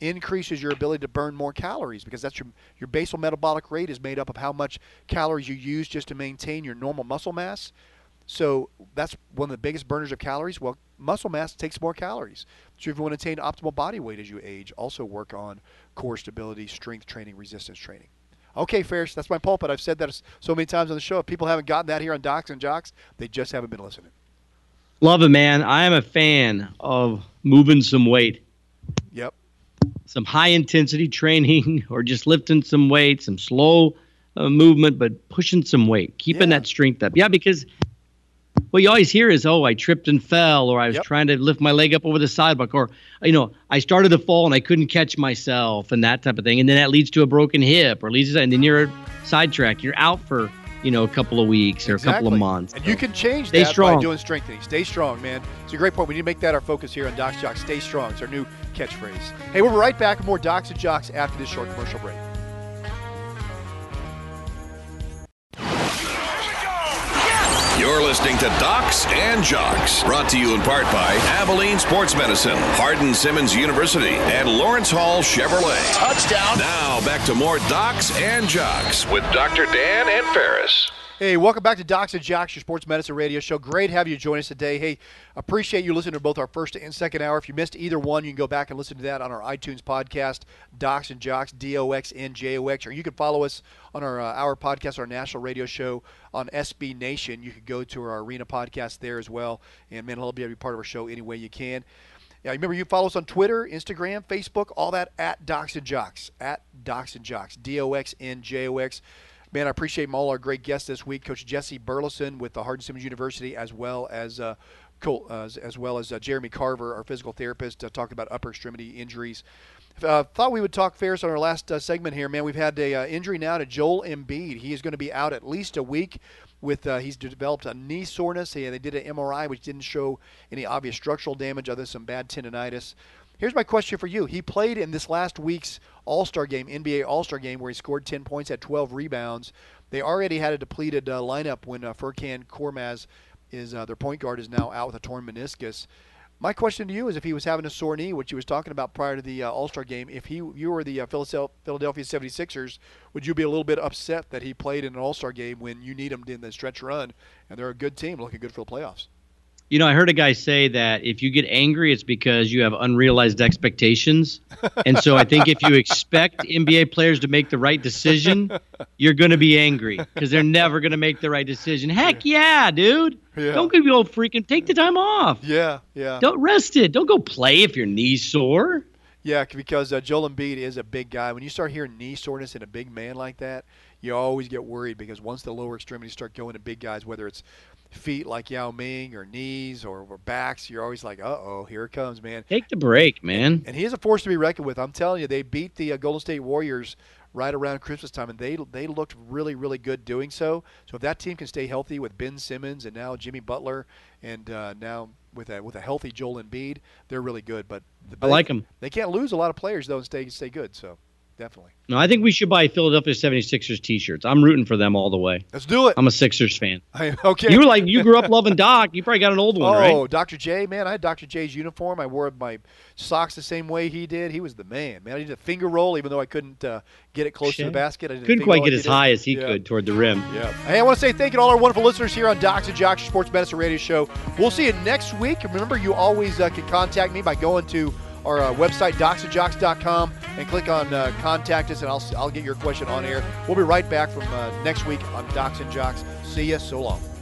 increases your ability to burn more calories because that's your your basal metabolic rate is made up of how much calories you use just to maintain your normal muscle mass. So that's one of the biggest burners of calories. Well, muscle mass takes more calories. So if you want to attain optimal body weight as you age, also work on core stability, strength training, resistance training. Okay, Ferris, that's my pulpit. I've said that so many times on the show. If people haven't gotten that here on Docs and Jocks, they just haven't been listening.
Love it, man. I am a fan of moving some weight.
Yep.
Some high intensity training or just lifting some weight, some slow uh, movement, but pushing some weight, keeping
Yeah.
that strength up. Yeah, because what you always hear is, oh, I tripped and fell, or I was
Yep.
trying to lift my leg up over the sidewalk, or, you know, I started to fall and I couldn't catch myself and that type of thing. And then that leads to a broken hip or leads to, and then you're sidetracked. You're out for, you know, a couple of weeks or a couple of months.
And you can change that by
strong.
doing strengthening. Stay strong, man. It's a great point. We need to make that our focus here on Docs Jocks. Stay strong. It's our new catchphrase. Hey, we'll be right back with more Docs and Jocks after this short commercial break.
You're listening to Docs and Jocks, brought to you in part by Abilene Sports Medicine, Hardin Simmons University, and Lawrence Hall Chevrolet. Touchdown. Now back to more Docs and Jocks with Dr. Dan and Ferris.
Hey, welcome back to Docs and Jocks, your sports medicine radio show. Great to have you join us today. Hey, appreciate you listening to both our first and second hour. If you missed either one, you can go back and listen to that on our iTunes podcast, Docs and Jocks, D O X N J O X, or you can follow us on our uh, our podcast, our national radio show on SB Nation. You could go to our arena podcast there as well, and man, I'll be part of our show any way you can. Yeah, remember you follow us on Twitter, Instagram, Facebook, all that at Docs and Jocks, at Docs and Jocks, D O X N J O X. Man, I appreciate all our great guests this week, Coach Jesse Burleson with the Hardin Simmons University, as well as uh, uh, as, as well as uh, Jeremy Carver, our physical therapist, uh, talking about upper extremity injuries. Uh, thought we would talk Ferris on our last uh, segment here, man. We've had a uh, injury now to Joel Embiid. He is going to be out at least a week. With he's developed a knee soreness. He, they did an MRI, which didn't show any obvious structural damage, other than some bad tendonitis. Here's my question for you. He played in this last week's All Star game, NBA All Star game, where he scored 10 points, had 12 rebounds. They already had a depleted uh, lineup when uh, Furkan Korkmaz is uh, their point guard is now out with a torn meniscus. My question to you is if he was having a sore knee, which he was talking about prior to the uh, All Star game, if he you were the uh, Philadelphia Philadelphia 76ers, would you be a little bit upset that he played in an All Star game when you need him in the stretch run and they're a good team looking good for the playoffs?
You know, I heard a guy say that if you get angry, it's because you have unrealized expectations. And so I think if you expect NBA players to make the right decision, you're going to be angry because they're never going to make the right decision. Heck yeah, dude.
Yeah.
Don't give you old freaking take the time off.
Yeah, yeah.
Don't rest it. Don't go play if your knee's sore.
Yeah, because uh, Joel Embiid is a big guy. When you start hearing knee soreness in a big man like that, you always get worried because once the lower extremities start going to big guys, whether it's feet like Yao Ming or knees or, or backs, you're always like, uh oh, here it comes, man.
Take the break, man.
And he is a force to be reckoned with. I'm telling you, they beat the uh, Golden State Warriors right around Christmas time, and they they looked really really good doing so. So if that team can stay healthy with Ben Simmons and now Jimmy Butler, and uh, now with a with a healthy Joel Embiid, they're really good. But the,
I them.
They can't lose a lot of players though and stay stay good. So definitely,
No, I think we should buy Philadelphia 76ers t-shirts. I'm rooting for them all the way.
let's do it.
I'm a Sixers fan.
okay.
You were like you grew up loving Doc. You probably got an old one,
Oh,
right?
Oh, Dr. J, man, I had Dr. J's uniform. I wore my socks the same way he did. He was the man, man. I did a finger roll, even though I couldn't uh, get it close to the basket. I
Couldn't quite get as high as he
Yeah.
could toward the rim.
Yeah. Hey, I want to say thank you to all our wonderful listeners here on Docs and Jocks Sports Medicine Radio Show. We'll see you next week. Remember, you always uh, can contact me by going to our uh, website, docsandjocks.com, and click on uh, Contact Us, and I'll, I'll get your question on air. We'll be right back from uh, next week on Docs and Jocks. See you. So long.